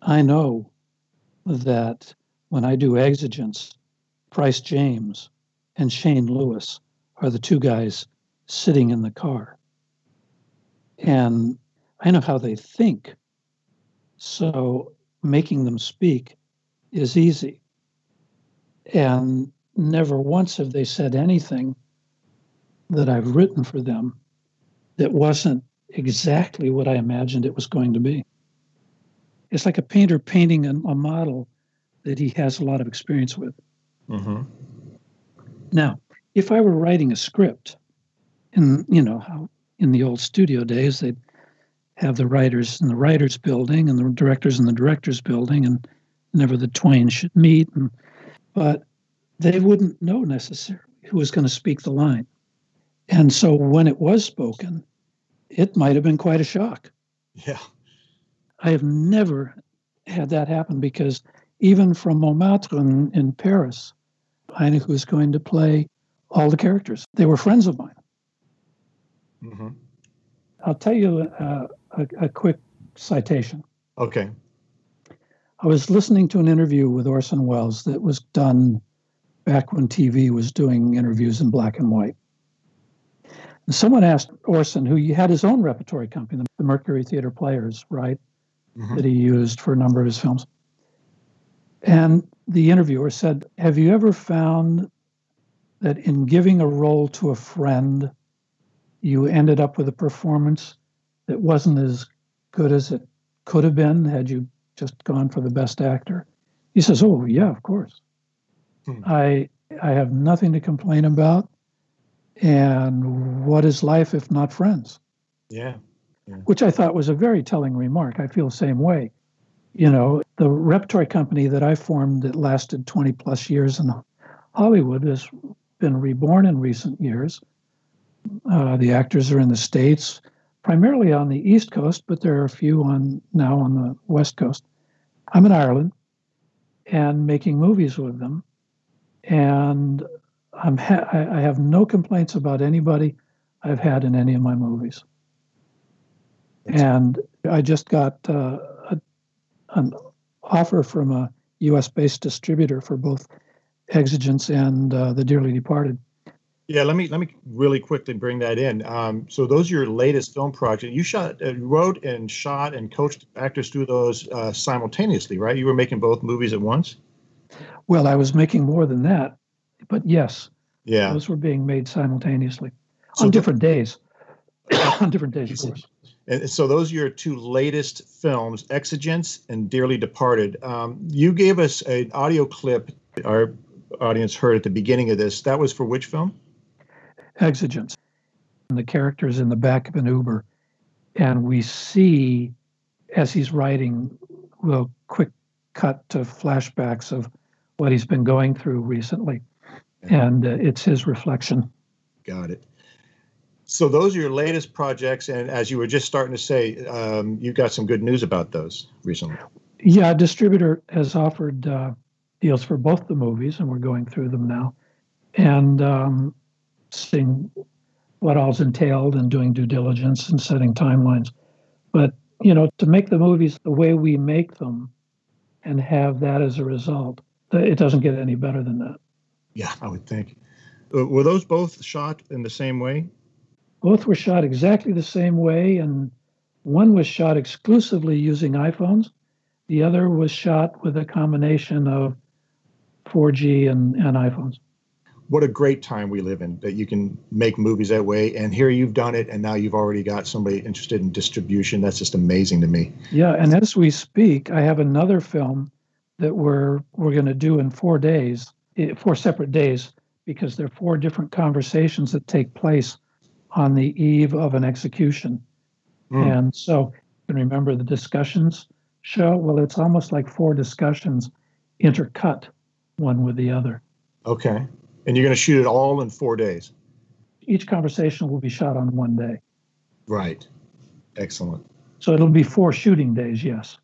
I know that when I do Exigence, Price James and Shane Lewis are the two guys sitting in the car. And I know how they think. So making them speak is easy. And never once have they said anything that I've written for them that wasn't exactly what I imagined it was going to be. It's like a painter painting a, a model that he has a lot of experience with. Mm-hmm. Now, if I were writing a script, in you know how in the old studio days they'd have the writers in the writers building and the directors in the directors building, and never the twain should meet. And, but they wouldn't know necessarily who was going to speak the line. And so when it was spoken, it might have been quite a shock. Yeah. I have never had that happen because even from Montmartre in, in Paris, I knew who was going to play all the characters. They were friends of mine. Mm-hmm. I'll tell you uh, a, a quick citation. Okay. I was listening to an interview with Orson Welles that was done back when TV was doing interviews in black and white. And someone asked Orson, who had his own repertory company, the Mercury Theater Players, right, mm-hmm. that he used for a number of his films. And the interviewer said, Have you ever found that in giving a role to a friend, you ended up with a performance that wasn't as good as it could have been had you just gone for the best actor? He says, Oh, yeah, of course. Hmm. I I have nothing to complain about. And what is life if not friends? Yeah. Which I thought was a very telling remark. I feel the same way. You know, the repertory company that I formed that lasted 20 plus years in Hollywood has been reborn in recent years. Uh, the actors are in the States, primarily on the East Coast, but there are a few on now on the West Coast. I'm in Ireland and making movies with them and I'm ha- I have no complaints about anybody I've had in any of my movies. And I just got uh, a, an offer from a U.S. based distributor for both Exigence and uh, The Dearly Departed. Yeah, let me let me really quickly bring that in. Um, so those are your latest film projects. You shot, uh, wrote, and shot and coached actors through those uh, simultaneously, right? You were making both movies at once. Well, I was making more than that, but yes, yeah, those were being made simultaneously so on different days. on different days, of course. And so those are your two latest films, Exigence and Dearly Departed. Um, you gave us an audio clip our audience heard at the beginning of this. That was for which film? Exigence. And the character's in the back of an Uber, and we see as he's writing, well, quick cut to flashbacks of what he's been going through recently. And uh, it's his reflection. Got it. So those are your latest projects, and as you were just starting to say, um, you got some good news about those recently. Yeah, distributor has offered uh, deals for both the movies, and we're going through them now, and um, seeing what all's entailed and doing due diligence and setting timelines. But you know, to make the movies the way we make them, and have that as a result, it doesn't get any better than that. Yeah, I would think. Uh, were those both shot in the same way? Both were shot exactly the same way, and one was shot exclusively using iPhones. The other was shot with a combination of 4G and, and iPhones. What a great time we live in that you can make movies that way. And here you've done it, and now you've already got somebody interested in distribution. That's just amazing to me. Yeah, and as we speak, I have another film that we're we're going to do in four days, eh, four separate days, because there are four different conversations that take place on the eve of an execution. Mm. And so, you can remember the discussions show. Well, it's almost like four discussions intercut one with the other. Okay, and you're going to shoot it all in four days. Each conversation will be shot on one day. Right. Excellent. So it'll be four shooting days. Yes.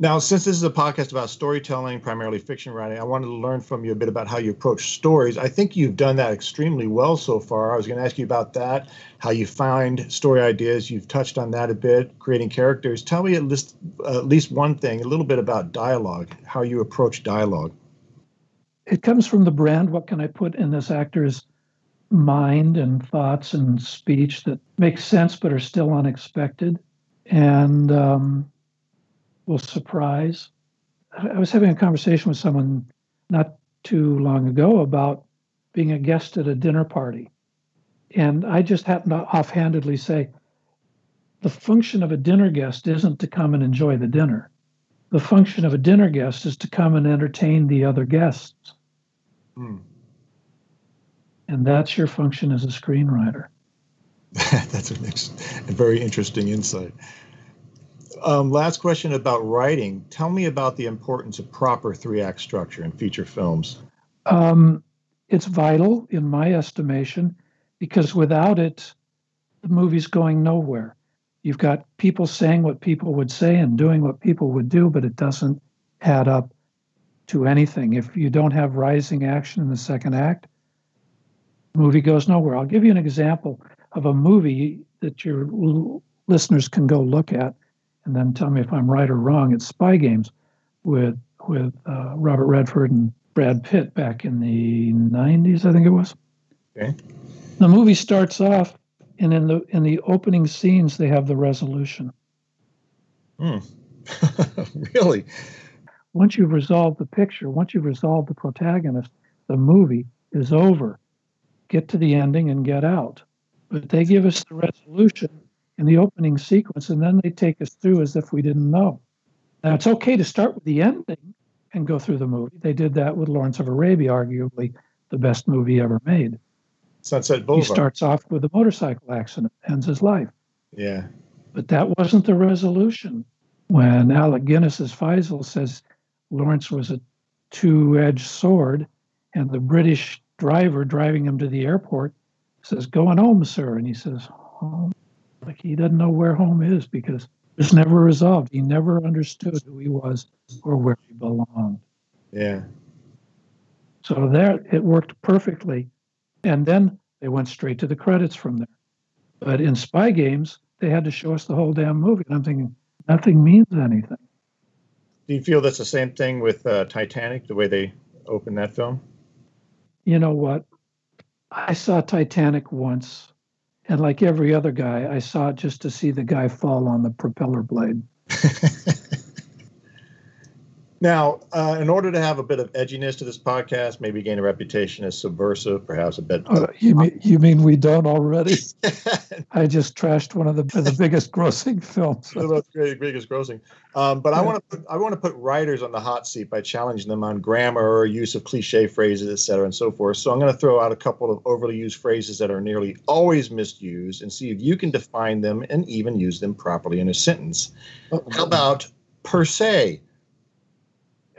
Now, since this is a podcast about storytelling, primarily fiction writing, I wanted to learn from you a bit about how you approach stories. I think you've done that extremely well so far. I was going to ask you about that, how you find story ideas. You've touched on that a bit, creating characters. Tell me at least, at least one thing, a little bit about dialogue, how you approach dialogue. It comes from the brand. What can I put in this actor's mind and thoughts and speech that make sense but are still unexpected? And, um, will surprise. I was having a conversation with someone not too long ago about being a guest at a dinner party. And I just happened to offhandedly say, the function of a dinner guest isn't to come and enjoy the dinner. The function of a dinner guest is to come and entertain the other guests. Hmm. And that's your function as a screenwriter. that's a, a very interesting insight. Um, last question about writing. Tell me about the importance of proper three act structure in feature films. Um, it's vital, in my estimation, because without it, the movie's going nowhere. You've got people saying what people would say and doing what people would do, but it doesn't add up to anything. If you don't have rising action in the second act, the movie goes nowhere. I'll give you an example of a movie that your listeners can go look at and then tell me if I'm right or wrong. It's Spy Games with with uh, Robert Redford and Brad Pitt back in the 90s, I think it was. Okay. The movie starts off, and in the in the opening scenes, they have the resolution. Hmm. really? Once you've resolved the picture, once you've resolved the protagonist, the movie is over. Get to the ending and get out. But they give us the resolution in the opening sequence, and then they take us through as if we didn't know. Now, it's okay to start with the ending and go through the movie. They did that with Lawrence of Arabia, arguably the best movie ever made. Sunset Boulevard. He starts off with a motorcycle accident, ends his life. Yeah. But that wasn't the resolution. When Alec Guinness's Faisal says Lawrence was a two edged sword, and the British driver driving him to the airport says, Going home, sir. And he says, Home. Like he doesn't know where home is because it's never resolved. He never understood who he was or where he belonged. Yeah. So there it worked perfectly. And then they went straight to the credits from there. But in spy games, they had to show us the whole damn movie. And I'm thinking, nothing means anything. Do you feel that's the same thing with uh, Titanic, the way they opened that film? You know what? I saw Titanic once and like every other guy, I saw it just to see the guy fall on the propeller blade. Now, uh, in order to have a bit of edginess to this podcast, maybe gain a reputation as subversive, perhaps a bit. Uh, you mean you mean we don't already? I just trashed one of the the biggest grossing films. the biggest grossing. Um, but I want to I want to put writers on the hot seat by challenging them on grammar or use of cliche phrases, et cetera, and so forth. So I'm going to throw out a couple of overly used phrases that are nearly always misused, and see if you can define them and even use them properly in a sentence. Oh, How about per se?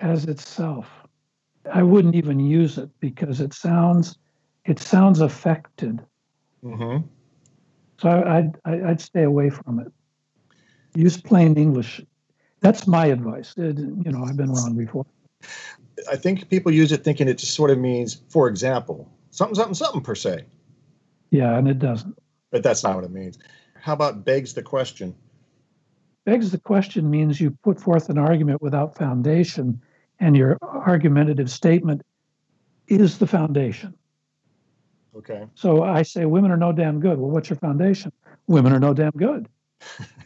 As itself. I wouldn't even use it because it sounds it sounds affected. Mm-hmm. So I, I'd I'd stay away from it. Use plain English. That's my advice. It, you know, I've been wrong before. I think people use it thinking it just sort of means, for example, something, something, something per se. Yeah, and it doesn't. But that's not what it means. How about begs the question? Begs the question means you put forth an argument without foundation and your argumentative statement is the foundation. Okay. So I say women are no damn good. Well, what's your foundation? Women are no damn good.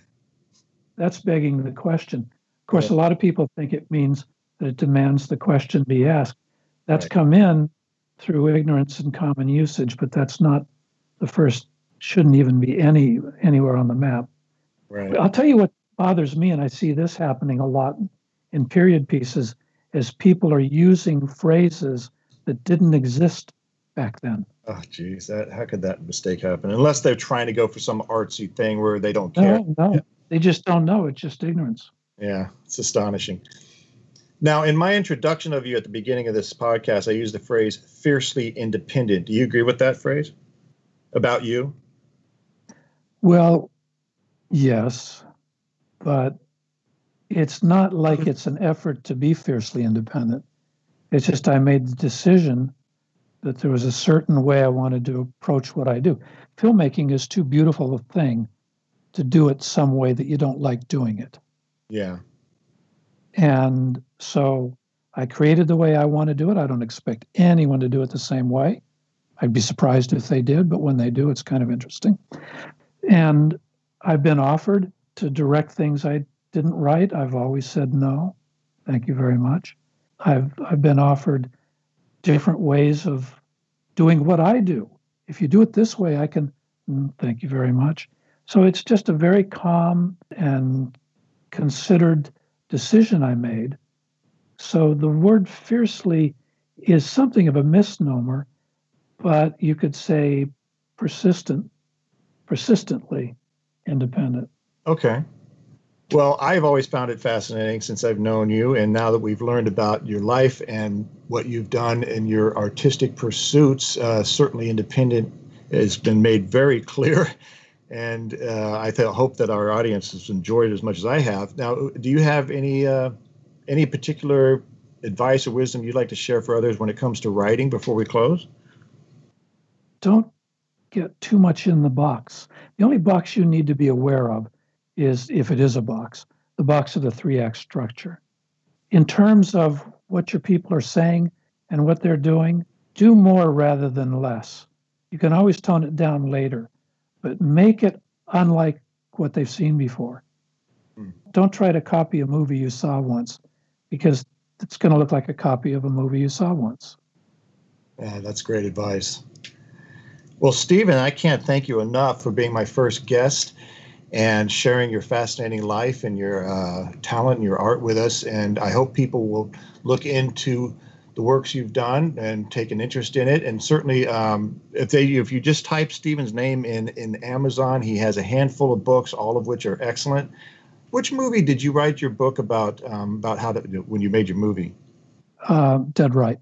That's begging the question. Of course, yeah. a lot of people think it means that it demands the question be asked. That's right. come in through ignorance and common usage, but that's not the first. Shouldn't even be any anywhere on the map. Right. I'll tell you what bothers me, and I see this happening a lot in period pieces as people are using phrases that didn't exist back then. Oh, geez, that how could that mistake happen? Unless they're trying to go for some artsy thing where they don't care. No, no, yeah. they just don't know. It's just ignorance. Yeah, it's astonishing. Now, in my introduction of you at the beginning of this podcast, I used the phrase "fiercely independent." Do you agree with that phrase about you? Well, yes, but it's not like it's an effort to be fiercely independent. It's just I made the decision that there was a certain way I wanted to approach what I do. Filmmaking is too beautiful a thing to do it some way that you don't like doing it. Yeah. And so I created the way I want to do it. I don't expect anyone to do it the same way. I'd be surprised if they did, but when they do, it's kind of interesting. And I've been offered to direct things I didn't write. I've always said no. Thank you very much. I've I've been offered different ways of doing what I do. If you do it this way, I can mm, thank you very much. So it's just a very calm and considered decision I made. So the word fiercely is something of a misnomer, but you could say persistent, persistently independent. Okay. Well, I've always found it fascinating since I've known you. And now that we've learned about your life and what you've done in your artistic pursuits, uh, certainly independent has been made very clear. And uh, I th- hope that our audience has enjoyed it as much as I have. Now, do you have any uh, any particular advice or wisdom you'd like to share for others when it comes to writing before we close? Don't get too much in the box. The only box you need to be aware of is, if it is a box, the box of the three act structure. In terms of what your people are saying and what they're doing, do more rather than less. You can always tone it down later, but make it unlike what they've seen before. Hmm. Don't try to copy a movie you saw once because it's going to look like a copy of a movie you saw once. Yeah, that's great advice. Well, Stephen, I can't thank you enough for being my first guest and sharing your fascinating life and your uh, talent and your art with us. And I hope people will look into the works you've done and take an interest in it. And certainly, um, if they if you just type Stephen's name in in Amazon, he has a handful of books, all of which are excellent. Which movie did you write your book about? Um, about how to when you made your movie? Uh, Dead Right.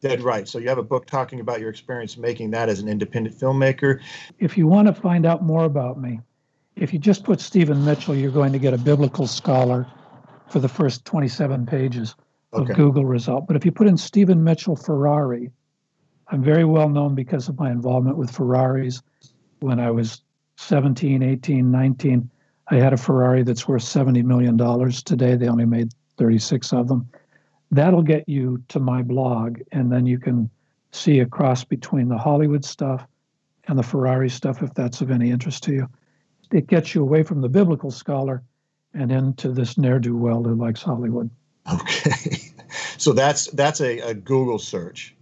Dead Right. So you have a book talking about your experience making that as an independent filmmaker. If you want to find out more about me, if you just put Stephen Mitchell, you're going to get a biblical scholar for the first 27 pages of okay. Google result. But if you put in Stephen Mitchell Ferrari, I'm very well known because of my involvement with Ferraris. When I was 17, 18, 19, I had a Ferrari that's worth $70 million. Today, they only made 36 of them. That'll get you to my blog, and then you can see a cross between the Hollywood stuff and the Ferrari stuff if that's of any interest to you it gets you away from the biblical scholar and into this ne'er do well who likes Hollywood. Okay, so that's that's a, a Google search,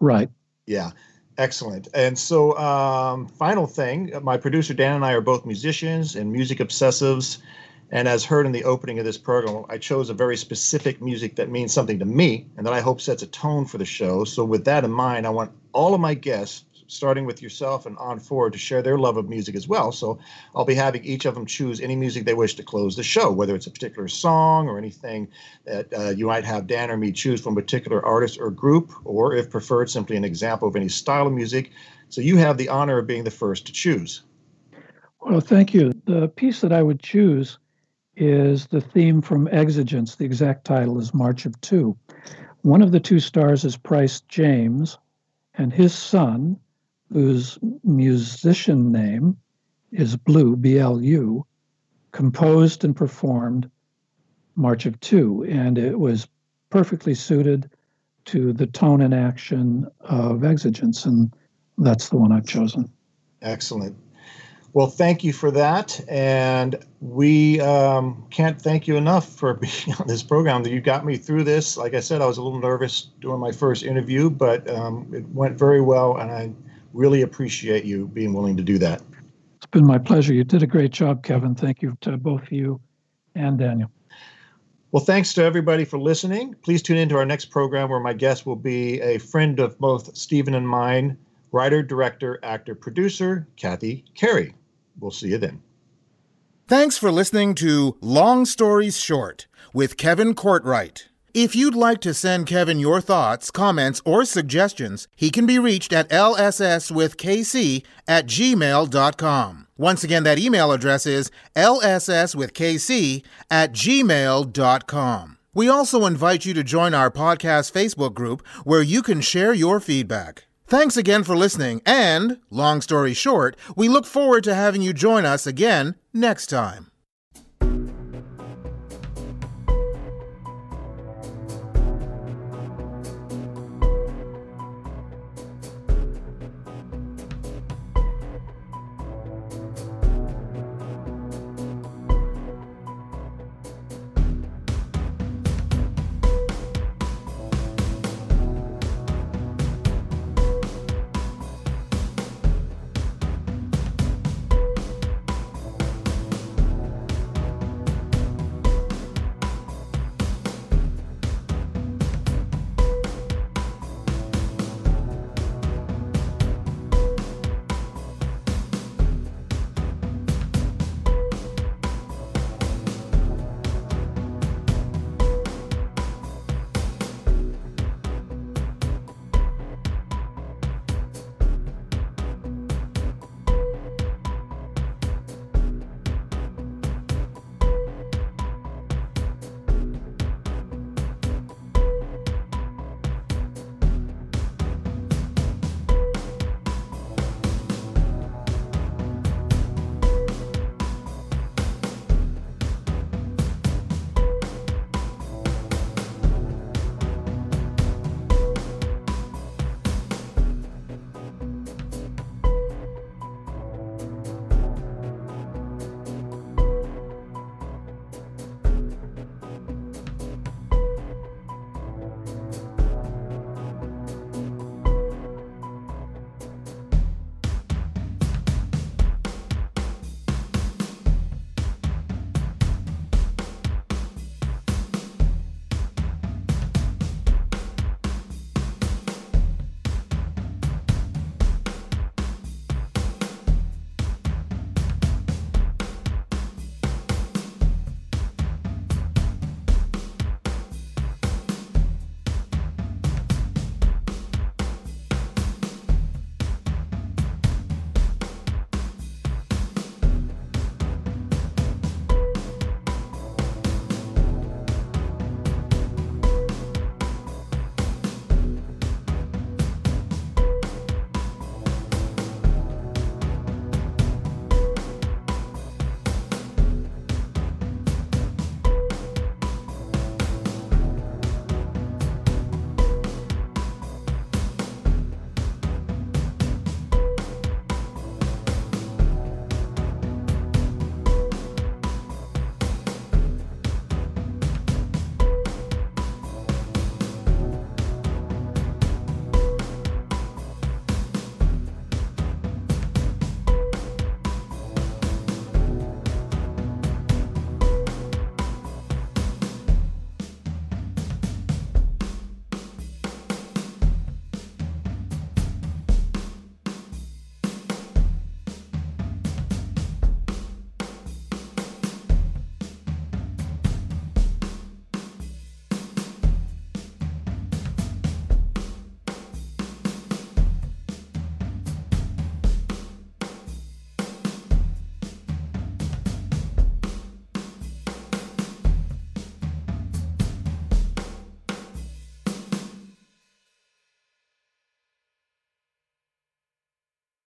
right? Yeah, excellent. And so, um, final thing, my producer Dan and I are both musicians and music obsessives. And as heard in the opening of this program, I chose a very specific music that means something to me and that I hope sets a tone for the show. So, with that in mind, I want all of my guests starting with yourself and on forward to share their love of music as well. So I'll be having each of them choose any music they wish to close the show, whether it's a particular song or anything that uh, you might have Dan or me choose from a particular artist or group, or if preferred, simply an example of any style of music. So you have the honor of being the first to choose. Well, thank you. The piece that I would choose is the theme from Exigence. The exact title is March of Two. One of the two stars is Price James, and his son, whose musician name is Blue, B L U, composed and performed March of Two, and it was perfectly suited to the tone and action of Exigence, and that's the one I've chosen. Excellent. Well, thank you for that, and we um, can't thank you enough for being on this program. That you got me through this. Like I said, I was a little nervous doing my first interview, but um, it went very well, and I really appreciate you being willing to do that. It's been my pleasure. You did a great job, Kevin. Thank you to both you and Daniel. Well, thanks to everybody for listening. Please tune into our next program where my guest will be a friend of both Stephen and mine, writer, director, actor, producer, Kathy Carey. We'll see you then. Thanks for listening to Long Stories Short with Kevin Courtwright. If you'd like to send Kevin your thoughts, comments, or suggestions, he can be reached at lsswithkc at gmail.com. Once again, that email address is lsswithkc at gmail.com. We also invite you to join our podcast Facebook group where you can share your feedback. Thanks again for listening, and, long story short, we look forward to having you join us again next time.